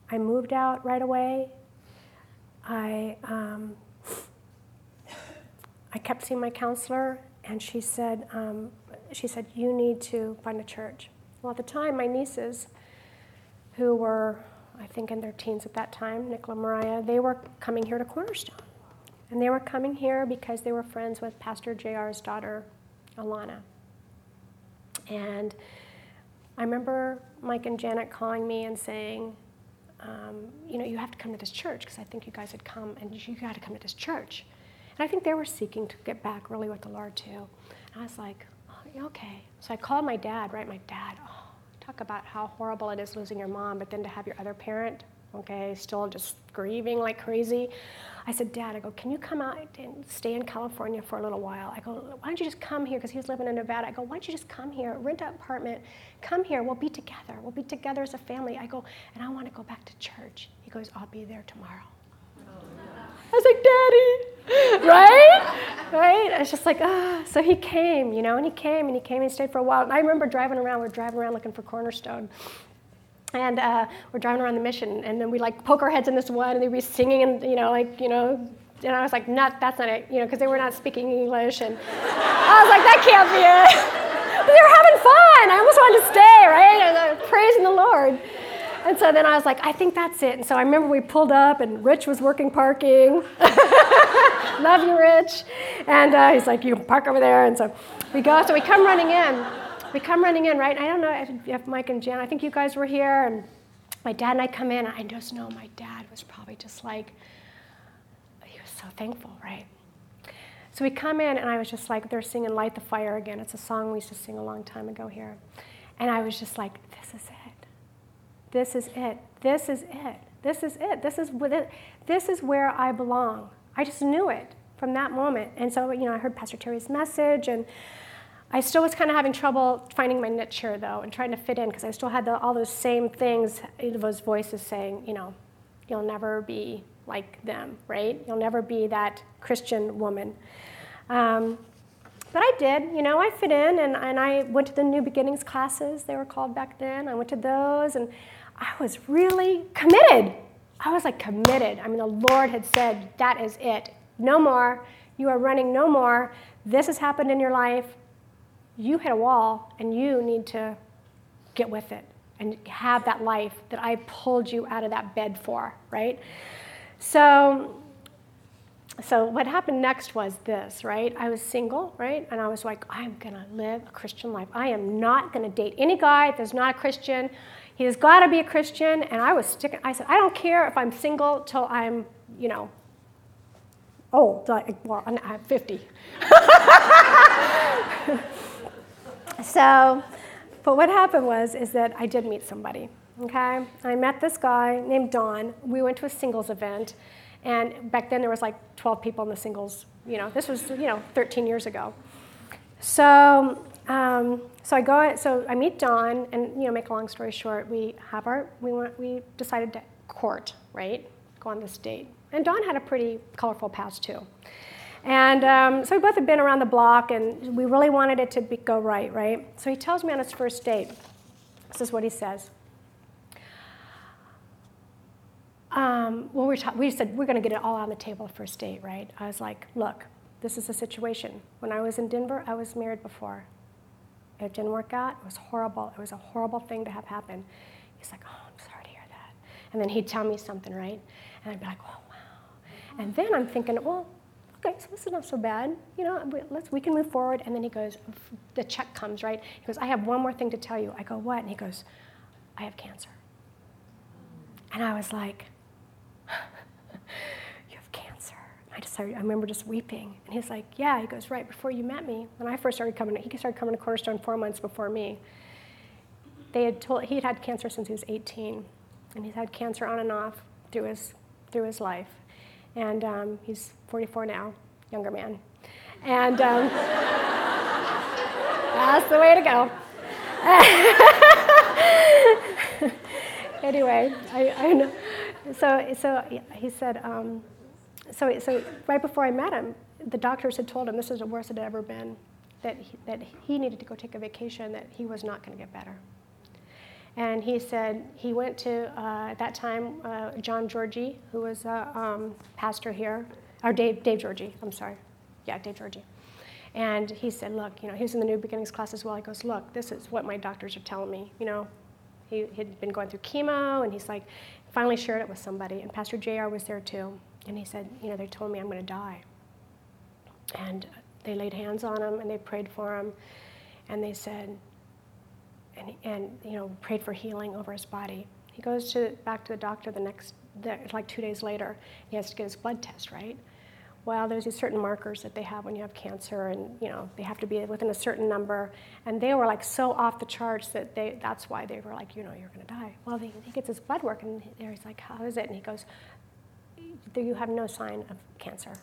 I moved out right away. I, um, I kept seeing my counselor, and she said, um, she said, you need to find a church. Well, at the time, my nieces, who were, I think, in their teens at that time, Nicola Mariah, they were coming here to Cornerstone. And they were coming here because they were friends with Pastor JR's daughter, Alana. And I remember Mike and Janet calling me and saying, um, you know, you have to come to this church because I think you guys had come and you got to come to this church. And I think they were seeking to get back really with the Lord too. And I was like, oh, okay. So I called my dad, right? My dad, oh, talk about how horrible it is losing your mom, but then to have your other parent, okay, still just grieving like crazy. I said, Dad, I go, can you come out and stay in California for a little while? I go, why don't you just come here? Because he was living in Nevada. I go, why don't you just come here, rent an apartment, come here, we'll be together. We'll be together as a family. I go, and I want to go back to church. He goes, I'll be there tomorrow. I was like, Daddy, right? right? I was just like, ah. So he came, you know, and he came and he came and he stayed for a while. And I remember driving around, we are driving around looking for Cornerstone. And uh, we're driving around the mission, and then we like poke our heads in this one, and they'd be singing, and you know, like you know, and I was like, "Not, that's not it," you know, because they were not speaking English, and I was like, "That can't be it." but they were having fun. I almost wanted to stay, right? And, praising the Lord. And so then I was like, I think that's it. And so I remember we pulled up, and Rich was working parking. Love you, Rich. And uh, he's like, you park over there. And so we go. So we come running in we come running in, right? I don't know if, if Mike and Jan, I think you guys were here, and my dad and I come in. I just know my dad was probably just like, he was so thankful, right? So we come in, and I was just like, they're singing Light the Fire again. It's a song we used to sing a long time ago here. And I was just like. This is it. This is it. This is it. This is, it. this is where I belong. I just knew it from that moment. And so, you know, I heard Pastor Terry's message, and I still was kind of having trouble finding my niche here, though, and trying to fit in because I still had the, all those same things, those voices saying, you know, you'll never be like them, right? You'll never be that Christian woman. Um, but I did, you know, I fit in and, and I went to the New Beginnings classes, they were called back then. I went to those and I was really committed. I was like committed. I mean, the Lord had said, that is it. No more. You are running no more. This has happened in your life. You hit a wall and you need to get with it and have that life that I pulled you out of that bed for, right? So, so what happened next was this, right? I was single, right? And I was like, I'm gonna live a Christian life. I am not gonna date any guy that's not a Christian. He has got to be a Christian. And I was sticking. I said, I don't care if I'm single till I'm, you know, old. Like, well, I'm 50. so, but what happened was is that I did meet somebody. Okay, I met this guy named Don. We went to a singles event, and back then there was like 12 people in the singles. You know, this was you know 13 years ago. So, um, so I go. So I meet Don, and you know, make a long story short, we have our we went we decided to court, right? Go on this date, and Don had a pretty colorful past too. And um, so we both had been around the block, and we really wanted it to be, go right, right? So he tells me on his first date, this is what he says. Um, well, we, ta- we said we're going to get it all on the table first date, right? I was like, look, this is the situation. When I was in Denver, I was married before. It didn't work out. It was horrible. It was a horrible thing to have happen. He's like, oh, I'm sorry to hear that. And then he'd tell me something, right? And I'd be like, oh, wow. And then I'm thinking, well, okay, so this is not so bad. You know, let's, we can move forward. And then he goes, the check comes, right? He goes, I have one more thing to tell you. I go, what? And he goes, I have cancer. And I was like, you have cancer. I just I remember just weeping. And he's like, yeah. He goes, right before you met me, when I first started coming, he started coming to Cornerstone four months before me. They had told, he had had cancer since he was 18. And he's had cancer on and off through his, through his life. And um, he's 44 now, younger man. And um, that's the way to go. anyway, I, I, know. So, so he said, um, so, so right before I met him, the doctors had told him this is the worst it had ever been, that he, that he needed to go take a vacation, that he was not going to get better. And he said he went to, uh, at that time, uh, John Georgie, who was a um, pastor here, or Dave, Dave Georgie, I'm sorry. Yeah, Dave Georgie. And he said, look, you know, he was in the New Beginnings class as well. He goes, look, this is what my doctors are telling me. You know, he had been going through chemo, and he's like, finally shared it with somebody. And Pastor JR was there too. And he said, you know, they told me I'm going to die. And they laid hands on him, and they prayed for him. And they said, and, and you know, prayed for healing over his body. He goes to, back to the doctor the next, the, like two days later. He has to get his blood test, right? Well, there's these certain markers that they have when you have cancer, and you know they have to be within a certain number. And they were like so off the charts that they, that's why they were like, you know, you're going to die. Well, he, he gets his blood work, and there he's like, how is it? And he goes, you have no sign of cancer.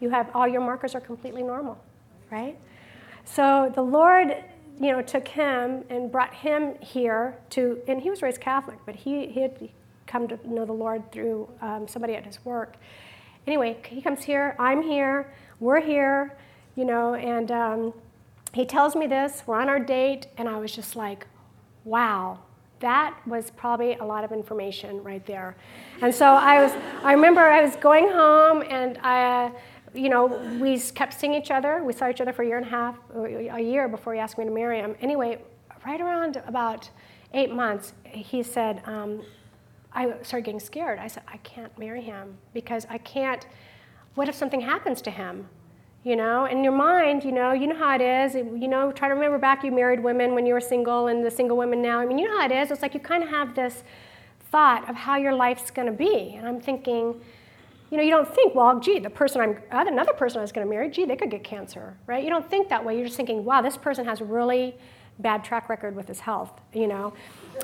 You have all your markers are completely normal, right? So the Lord you know, took him and brought him here to, and he was raised Catholic, but he, he had come to know the Lord through um, somebody at his work. Anyway, he comes here, I'm here, we're here, you know, and um, he tells me this, we're on our date, and I was just like, wow, that was probably a lot of information right there. And so I was, I remember I was going home and I, you know, we kept seeing each other. We saw each other for a year and a half, a year before he asked me to marry him. Anyway, right around about eight months, he said, um, I started getting scared. I said, I can't marry him because I can't, what if something happens to him? You know, in your mind, you know, you know how it is. You know, try to remember back you married women when you were single and the single women now. I mean, you know how it is. It's like you kind of have this thought of how your life's going to be. And I'm thinking, you know, you don't think, well, gee, the person I'm, another person I was going to marry, gee, they could get cancer, right? You don't think that way. You're just thinking, wow, this person has really bad track record with his health, you know.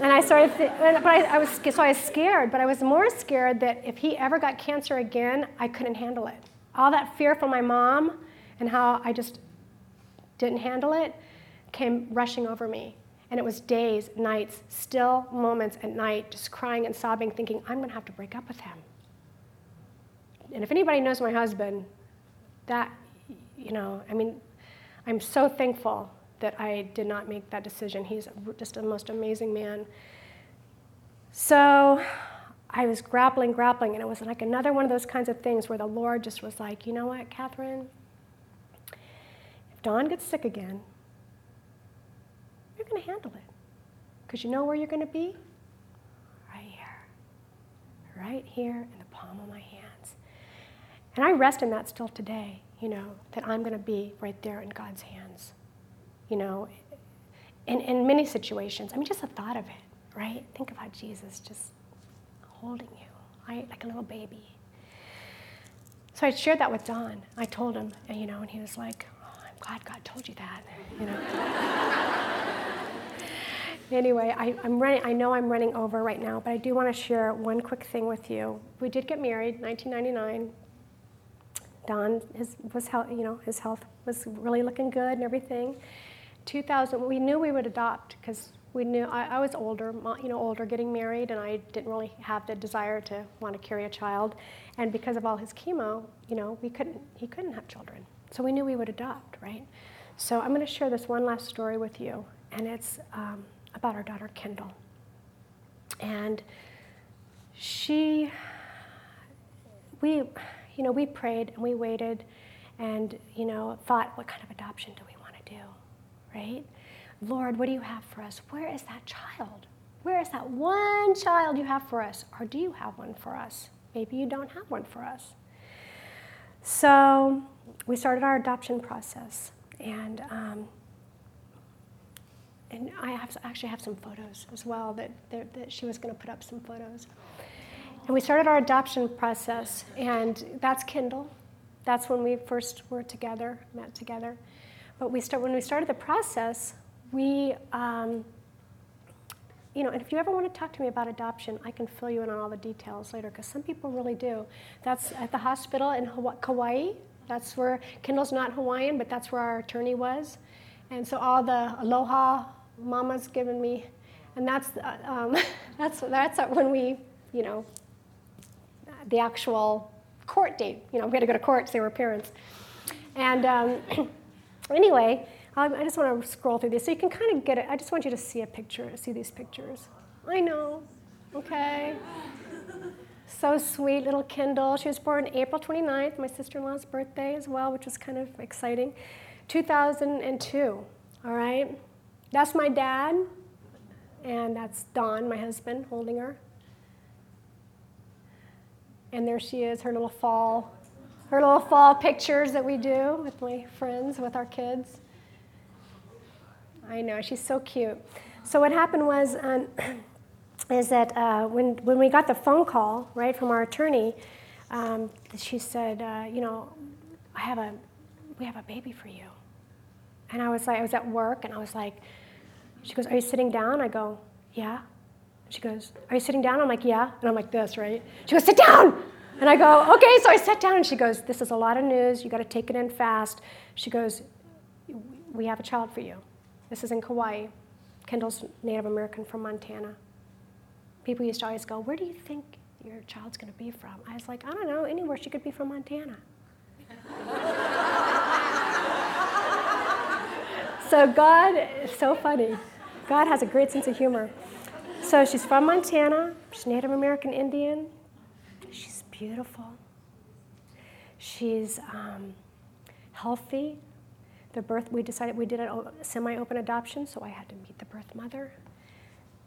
And I started, th- but I, I, was, so I was scared, but I was more scared that if he ever got cancer again, I couldn't handle it. All that fear from my mom and how I just didn't handle it came rushing over me. And it was days, nights, still moments at night, just crying and sobbing, thinking, I'm going to have to break up with him and if anybody knows my husband, that, you know, I mean, I'm so thankful that I did not make that decision. He's just a most amazing man. So I was grappling, grappling, and it was like another one of those kinds of things where the Lord just was like, you know what, Catherine? If Don gets sick again, you're going to handle it. Because you know where you're going to be? Right here. Right here in the palm of my hands. And I rest in that still today, you know, that I'm going to be right there in God's hands. You know, in, in many situations. I mean, just the thought of it, right? Think about Jesus just holding you, right? Like a little baby. So I shared that with Don. I told him, and, you know, and he was like, glad God told you that, you know. anyway, I, am running, I know I'm running over right now, but I do want to share one quick thing with you. We did get married, 1999. Don his, was, you know, his health was really looking good and everything. 2000, we knew we would adopt because we knew I, I, was older, you know, older, getting married, and I didn't really have the desire to want to carry a child. And because of all his chemo, you know, we couldn't, he couldn't have children. So we knew we would adopt, right? So I'm going to share this one last story with you, and it's um, about our daughter Kendall. And she, we, you know, we prayed and we waited, and you know, thought, what kind of adoption do we want to do? right? Lord, what do you have for us? Where is that child? Where is that one child you have for us? Or do you have one for us? Maybe you don't have one for us. So we started our adoption process, and um, and I have, actually have some photos as well that, that, she was going to put up some photos. And we started our adoption process, and that's Kendall. That's when we first were together, met together. But we start, when we started the process, we, um, you know, and if you ever want to talk to me about adoption, I can fill you in on all the details later because some people really do. That's at the hospital in Kauai. That's where Kendall's not Hawaiian, but that's where our attorney was. And so all the aloha mama's given me, and that's uh, um, that's that's when we, you know, the actual court date. You know, we had to go to court because they were parents, and. Um, Anyway, um, I just want to scroll through this so you can kind of get it. I just want you to see a picture, see these pictures. I know, okay? so sweet, little Kendall. She was born April 29th, my sister in law's birthday as well, which was kind of exciting. 2002, all right? That's my dad, and that's Don, my husband, holding her. And there she is, her little fall her little fall pictures that we do with my friends, with our kids. I know, she's so cute. So what happened was, um, is that uh, when, when we got the phone call, right, from our attorney, um, she said, uh, you know, I have a, we have a baby for you. And I was like, I was at work, and I was like, she goes, are you sitting down? I go, yeah. She goes, are you sitting down? I'm like, yeah. And I'm like this, right? She goes, sit down. And I go, okay. So I sat down and she goes, this is a lot of news. You got to take it in fast. She goes, we have a child for you. This is in Kauai. Kendall's Native American from Montana. People used to always go, where do you think your child's going to be from? I was like, I don't know, anywhere she could be from Montana. so God so funny. God has a great sense of humor. So she's from Montana. She's Native American Indian She's beautiful. She's um, healthy. The birth, we decided we did a semi open adoption, so I had to meet the birth mother.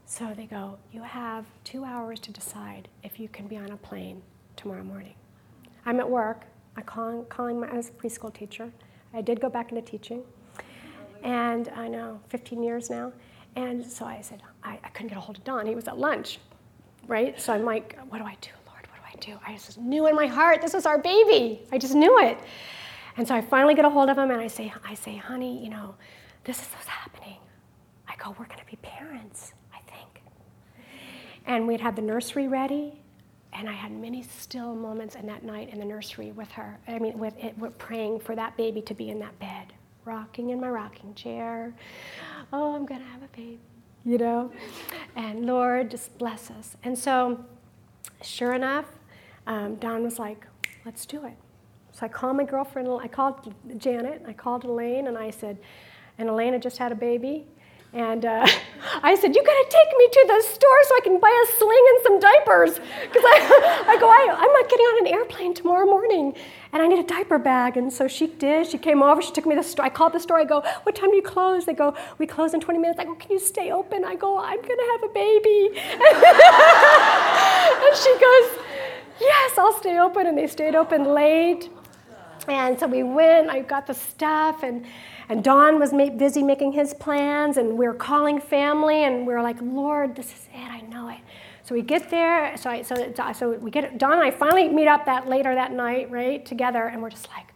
So they go, You have two hours to decide if you can be on a plane tomorrow morning. I'm at work. I'm calling, calling my, I was a preschool teacher. I did go back into teaching. And I know, 15 years now. And so I said, I, I couldn't get a hold of Don. He was at lunch, right? So I'm like, What do I do? Lord? What do I do. I just knew in my heart this was our baby. I just knew it. And so I finally get a hold of him and I say, I say, honey, you know, this is what's happening. I go, we're going to be parents, I think. And we'd had the nursery ready, and I had many still moments in that night in the nursery with her. I mean, with it, we're praying for that baby to be in that bed, rocking in my rocking chair. Oh, I'm going to have a baby, you know? And Lord, just bless us. And so, sure enough, um, Don was like, let's do it. So I called my girlfriend, I called Janet, I called Elaine, and I said, and Elaine had just had a baby, And uh, I said, You gotta take me to the store so I can buy a sling and some diapers. Because I, I go, I, I'm not getting on an airplane tomorrow morning and I need a diaper bag. And so she did. She came over, she took me to the store. I called the store. I go, What time do you close? They go, We close in 20 minutes. I go, Can you stay open? I go, I'm gonna have a baby. and she goes, Yes, I'll stay open. And they stayed open late. And so we went, I got the stuff, and, and Don was ma- busy making his plans, and we were calling family, and we were like, Lord, this is it, I know it. So we get there, so, I, so, so we get, Don and I finally meet up that later that night, right, together, and we're just like,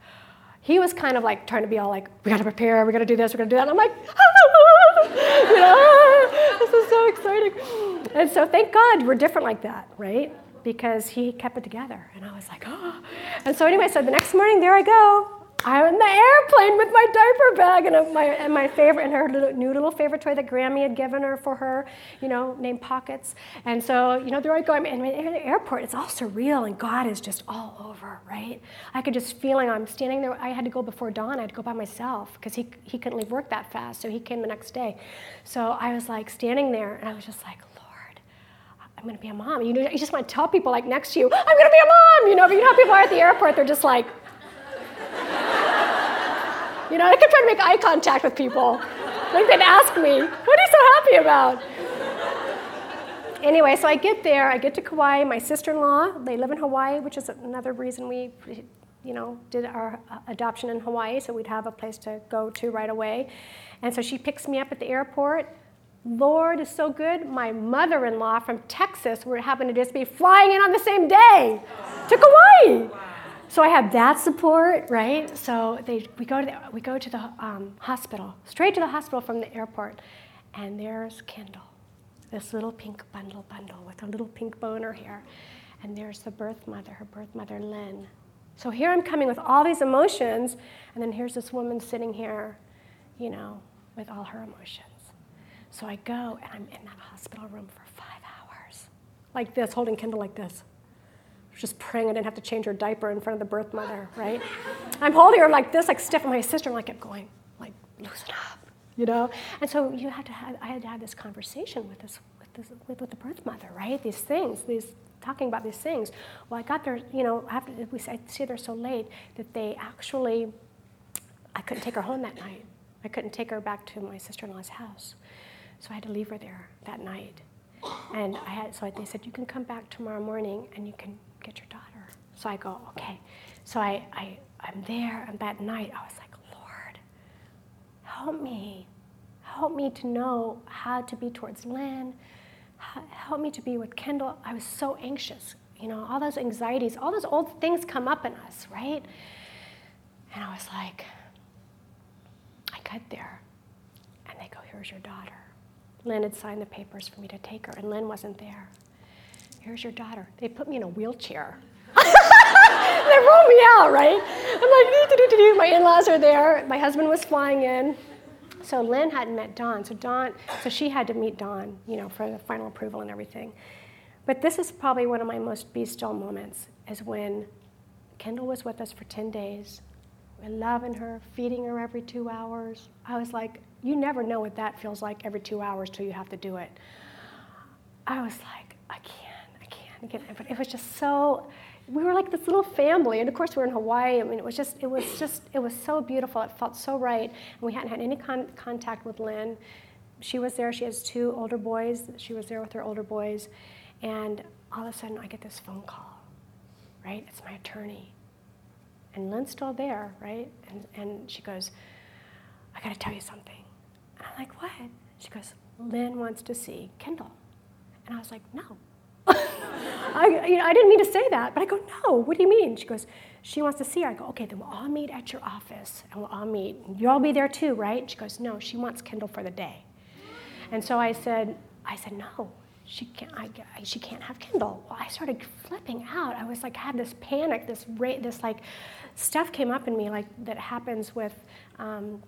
he was kind of like trying to be all like, we gotta prepare, we gotta do this, we're gonna do that. And I'm like, you know, this is so exciting. And so thank God we're different like that, right? Because he kept it together. And I was like, oh. And so anyway, so the next morning, there I go. I'm in the airplane with my diaper bag and my, and my favorite, and her little, new little favorite toy that Grammy had given her for her, you know, named Pockets. And so, you know, there I go. I'm in the airport. It's all surreal, and God is just all over, right? I could just feel feeling. I'm standing there. I had to go before Don. I had to go by myself because he he couldn't leave work that fast, so he came the next day. So I was like standing there, and I was just like, I'm to be a mom. You, know, you just want to tell people like next to you, I'm to be a mom. You know, but you know how people are at the airport, they're just like, you know, I kept trying to make eye contact with people. Like they'd ask me, what are you so happy about? Anyway, so I get there, I get to Kauai. My sister-in-law, they live in Hawaii, which is another reason we, you know, did our uh, adoption in Hawaii, so we'd have a place to go to right away. And so she picks me up at the airport. Lord is so good. My mother in law from Texas would happen to just be flying in on the same day to Kauai. So I have that support, right? So they, we, go to the, we go to the um, hospital, straight to the hospital from the airport, and there's Kendall, this little pink bundle bundle with a little pink bow in her hair. And there's the birth mother, her birth mother, Lynn. So here I'm coming with all these emotions, and then here's this woman sitting here, you know, with all her emotions. So I go and I'm in that hospital room for five hours, like this, holding Kendall like this. Just praying I didn't have to change her diaper in front of the birth mother, right? I'm holding her like this, like stiff, and my sister like kept going, like, loosen up, you know? And so you had to have, I had to have this conversation with this, with this, with, with the birth mother, right? These things, these talking about these things. Well, I got there, you know, after we I see there so late that they actually, I couldn't take her home that night. I couldn't take her back to my sister-in-law's house. So I had to leave her there that night. And I had, so they said, you can come back tomorrow morning and you can get your daughter. So I go, okay. So I, I, I'm there, and that night I was like, Lord, help me. Help me to know how to be towards Lynn. Help me to be with Kendall. I was so anxious. You know, all those anxieties, all those old things come up in us, right? And I was like, I got there. And they go, here's your daughter. Lynn had signed the papers for me to take her, and Lynn wasn't there. Here's your daughter. They put me in a wheelchair. they rolled me out, right? I'm like, my in laws are there. My husband was flying in. So Lynn hadn't met Don. So Don, so she had to meet Don, you know, for the final approval and everything. But this is probably one of my most be still moments is when Kendall was with us for 10 days. We're loving her, feeding her every two hours. I was like, you never know what that feels like every two hours till you have to do it. I was like, I can't, I can't, I can't. But it was just so, we were like this little family. And of course, we were in Hawaii. I mean, it was just, it was just, it was so beautiful. It felt so right. And we hadn't had any con- contact with Lynn. She was there. She has two older boys. She was there with her older boys. And all of a sudden, I get this phone call, right? It's my attorney. And Lynn's still there, right? And, and she goes, I got to tell you something. I'm like, what? She goes, Lynn wants to see Kendall. And I was like, no. I, you know, I didn't mean to say that, but I go, no, what do you mean? She goes, she wants to see her. I go, okay, then we'll all meet at your office and we'll all meet. You'll all be there too, right? She goes, no, she wants Kendall for the day. And so I said, I said, no, she can't, I, she can't have Kendall. Well, I started flipping out. I was like, I had this panic, this, this like stuff came up in me like that happens with um,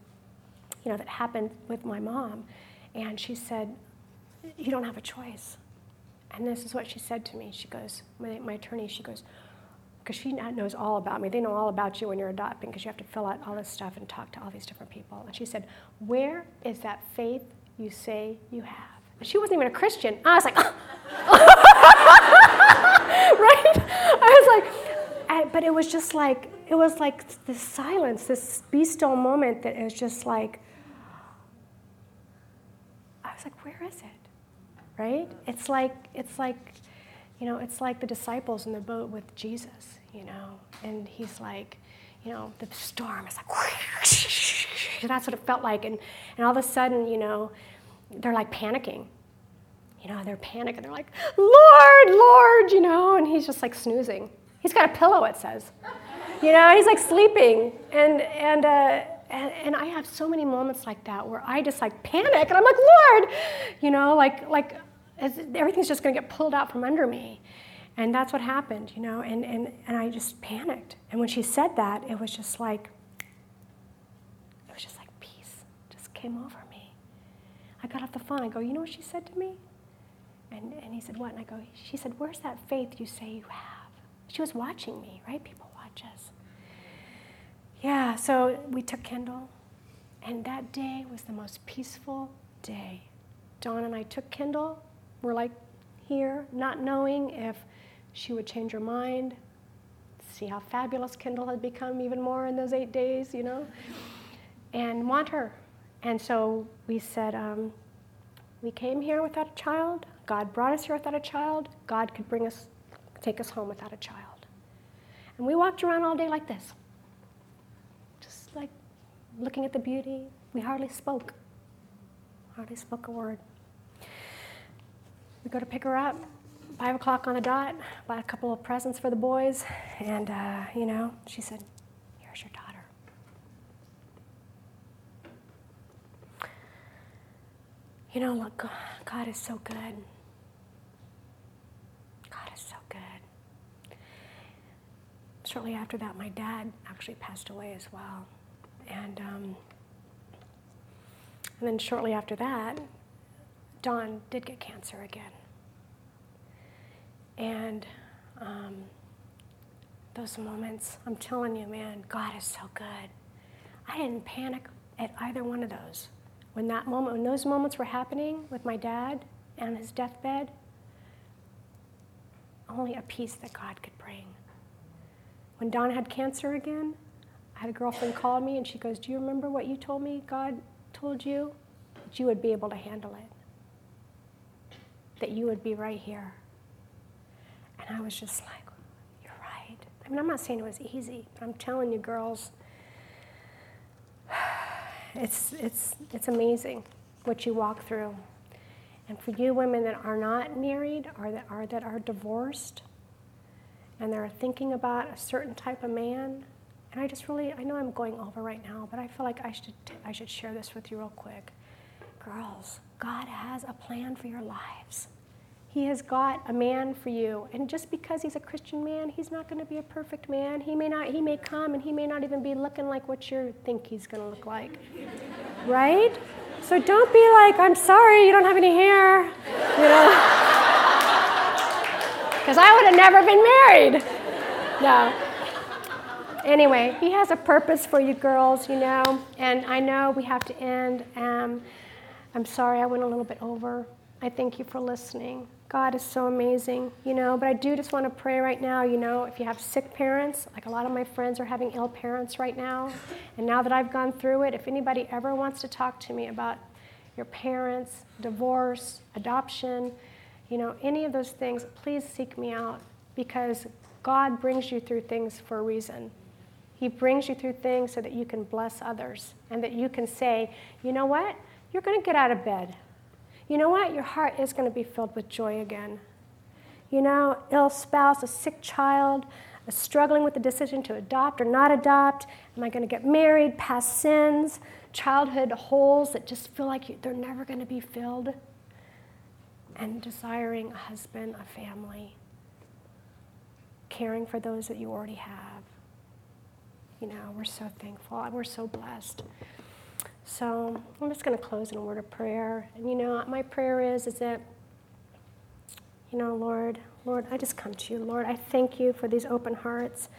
you know, that happened with my mom. And she said, You don't have a choice. And this is what she said to me. She goes, My, my attorney, she goes, because she knows all about me. They know all about you when you're adopting because you have to fill out all this stuff and talk to all these different people. And she said, Where is that faith you say you have. She wasn't even a Christian. I was like, right? I was like, I, but it was just like, it was like this silence, this be still moment that is just like, was like, where is it? Right? It's like, it's like, you know, it's like the disciples in the boat with Jesus, you know, and he's like, you know, the storm is like, that's what it felt like. And, and all of a sudden, you know, they're like panicking. You know, they're panicking. They're like, Lord, Lord, you know, and he's just like snoozing. He's got a pillow, it says. You know, he's like sleeping. And, and, uh, and, and I have so many moments like that where I just like panic and I'm like, Lord, you know, like, like everything's just going to get pulled out from under me. And that's what happened, you know, and, and, and I just panicked. And when she said that, it was just like, it was just like peace just came over me. I got off the phone. I go, you know what she said to me? And, and he said, what? And I go, she said, where's that faith you say you have? She was watching me, right? People. Yeah, so we took Kendall, and that day was the most peaceful day. Don and I took Kendall. We're like here, not knowing if she would change her mind, see how fabulous Kendall had become even more in those eight days, you know, and want her. And so we said, um, we came here without a child. God brought us here without a child. God could bring us, take us home without a child. And we walked around all day like this, looking at the beauty. We hardly spoke, hardly spoke a word. We go to pick her up five o'clock on the dot, bought a couple of presents for the boys, and, uh, you know, she said, Here's your daughter. You know, look, God is so good. God is so good. Shortly after that, my dad actually passed away as well. And, um, and then shortly after that, Don did get cancer again. And um, those moments, I'm telling you, man, God is so good. I didn't panic at either one of those. When that moment, when those moments were happening with my dad on his deathbed, only a peace that God could bring. When Don had cancer again, I had a girlfriend call me and she goes, Do you remember what you told me God told you? That you would be able to handle it, that you would be right here. And I was just like, you're right. I mean, I'm not saying it was easy, but I'm telling you, girls, it's, it's, it's amazing what you walk through. And for you women that are not married or that are, that are divorced and they're thinking about a certain type of man, and I just really, I know I'm going over right now, but I feel like I should, I should share this with you real quick. Girls, God has a plan for your lives. He has got a man for you. And just because he's a Christian man, he's not going to be a perfect man. He may not he may come and he may not even be looking like what you think he's going to look like. right? So don't be like, "I'm sorry, you don't have any hair." You know? Cuz I would have never been married. No. Anyway, he has a purpose for you girls, you know. And I know we have to end. Um, I'm sorry I went a little bit over. I thank you for listening. God is so amazing, you know. But I do just want to pray right now, you know, if you have sick parents, like a lot of my friends are having ill parents right now. And now that I've gone through it, if anybody ever wants to talk to me about your parents, divorce, adoption, you know, any of those things, please seek me out because God brings you through things for a reason. He brings you through things so that you can bless others and that you can say, you know what? You're going to get out of bed you know what? Your heart is going to be filled with joy again. You know, ill spouse, a sick child, a struggling with the decision to adopt or not adopt. Am I going to get married? Past sins, childhood holes that just feel like they're never going to be filled. And desiring a husband, a family, caring for those that you already have. You know, we're so thankful. We're so blessed. So I'm just going to close in a word of prayer. And you know, my prayer is, is that, you know, Lord, Lord, I just come to you, Lord. I thank you for these open hearts.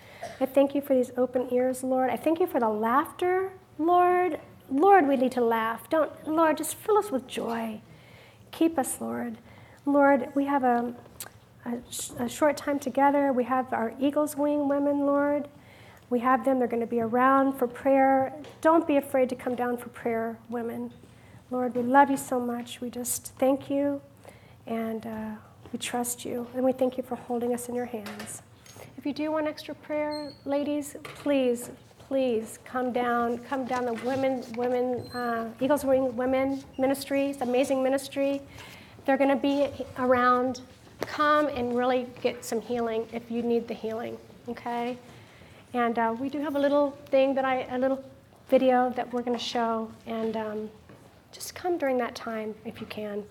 I thank you for these open ears, Lord. I thank you for the laughter, Lord. Lord, we need to laugh. Don't, Lord, just fill us with joy. Keep us, Lord. Lord, we have a, a, a short time together. We have our Eagles Wing women, Lord. We have them. They're going to be around for prayer. Don't be afraid to come down for prayer, women. Lord, we love you so much. We just thank you and uh, we trust you. And we thank you for holding us in your hands. If you do want extra prayer, ladies, please, please come down. Come down the women, women, uh, Eagles Wing Women Ministries, amazing ministry. They're going to be around. Come and really get some healing if you need the healing. Okay. And uh, we do have a little thing that I, a little video that we're going to show, and um, just come during that time if you can.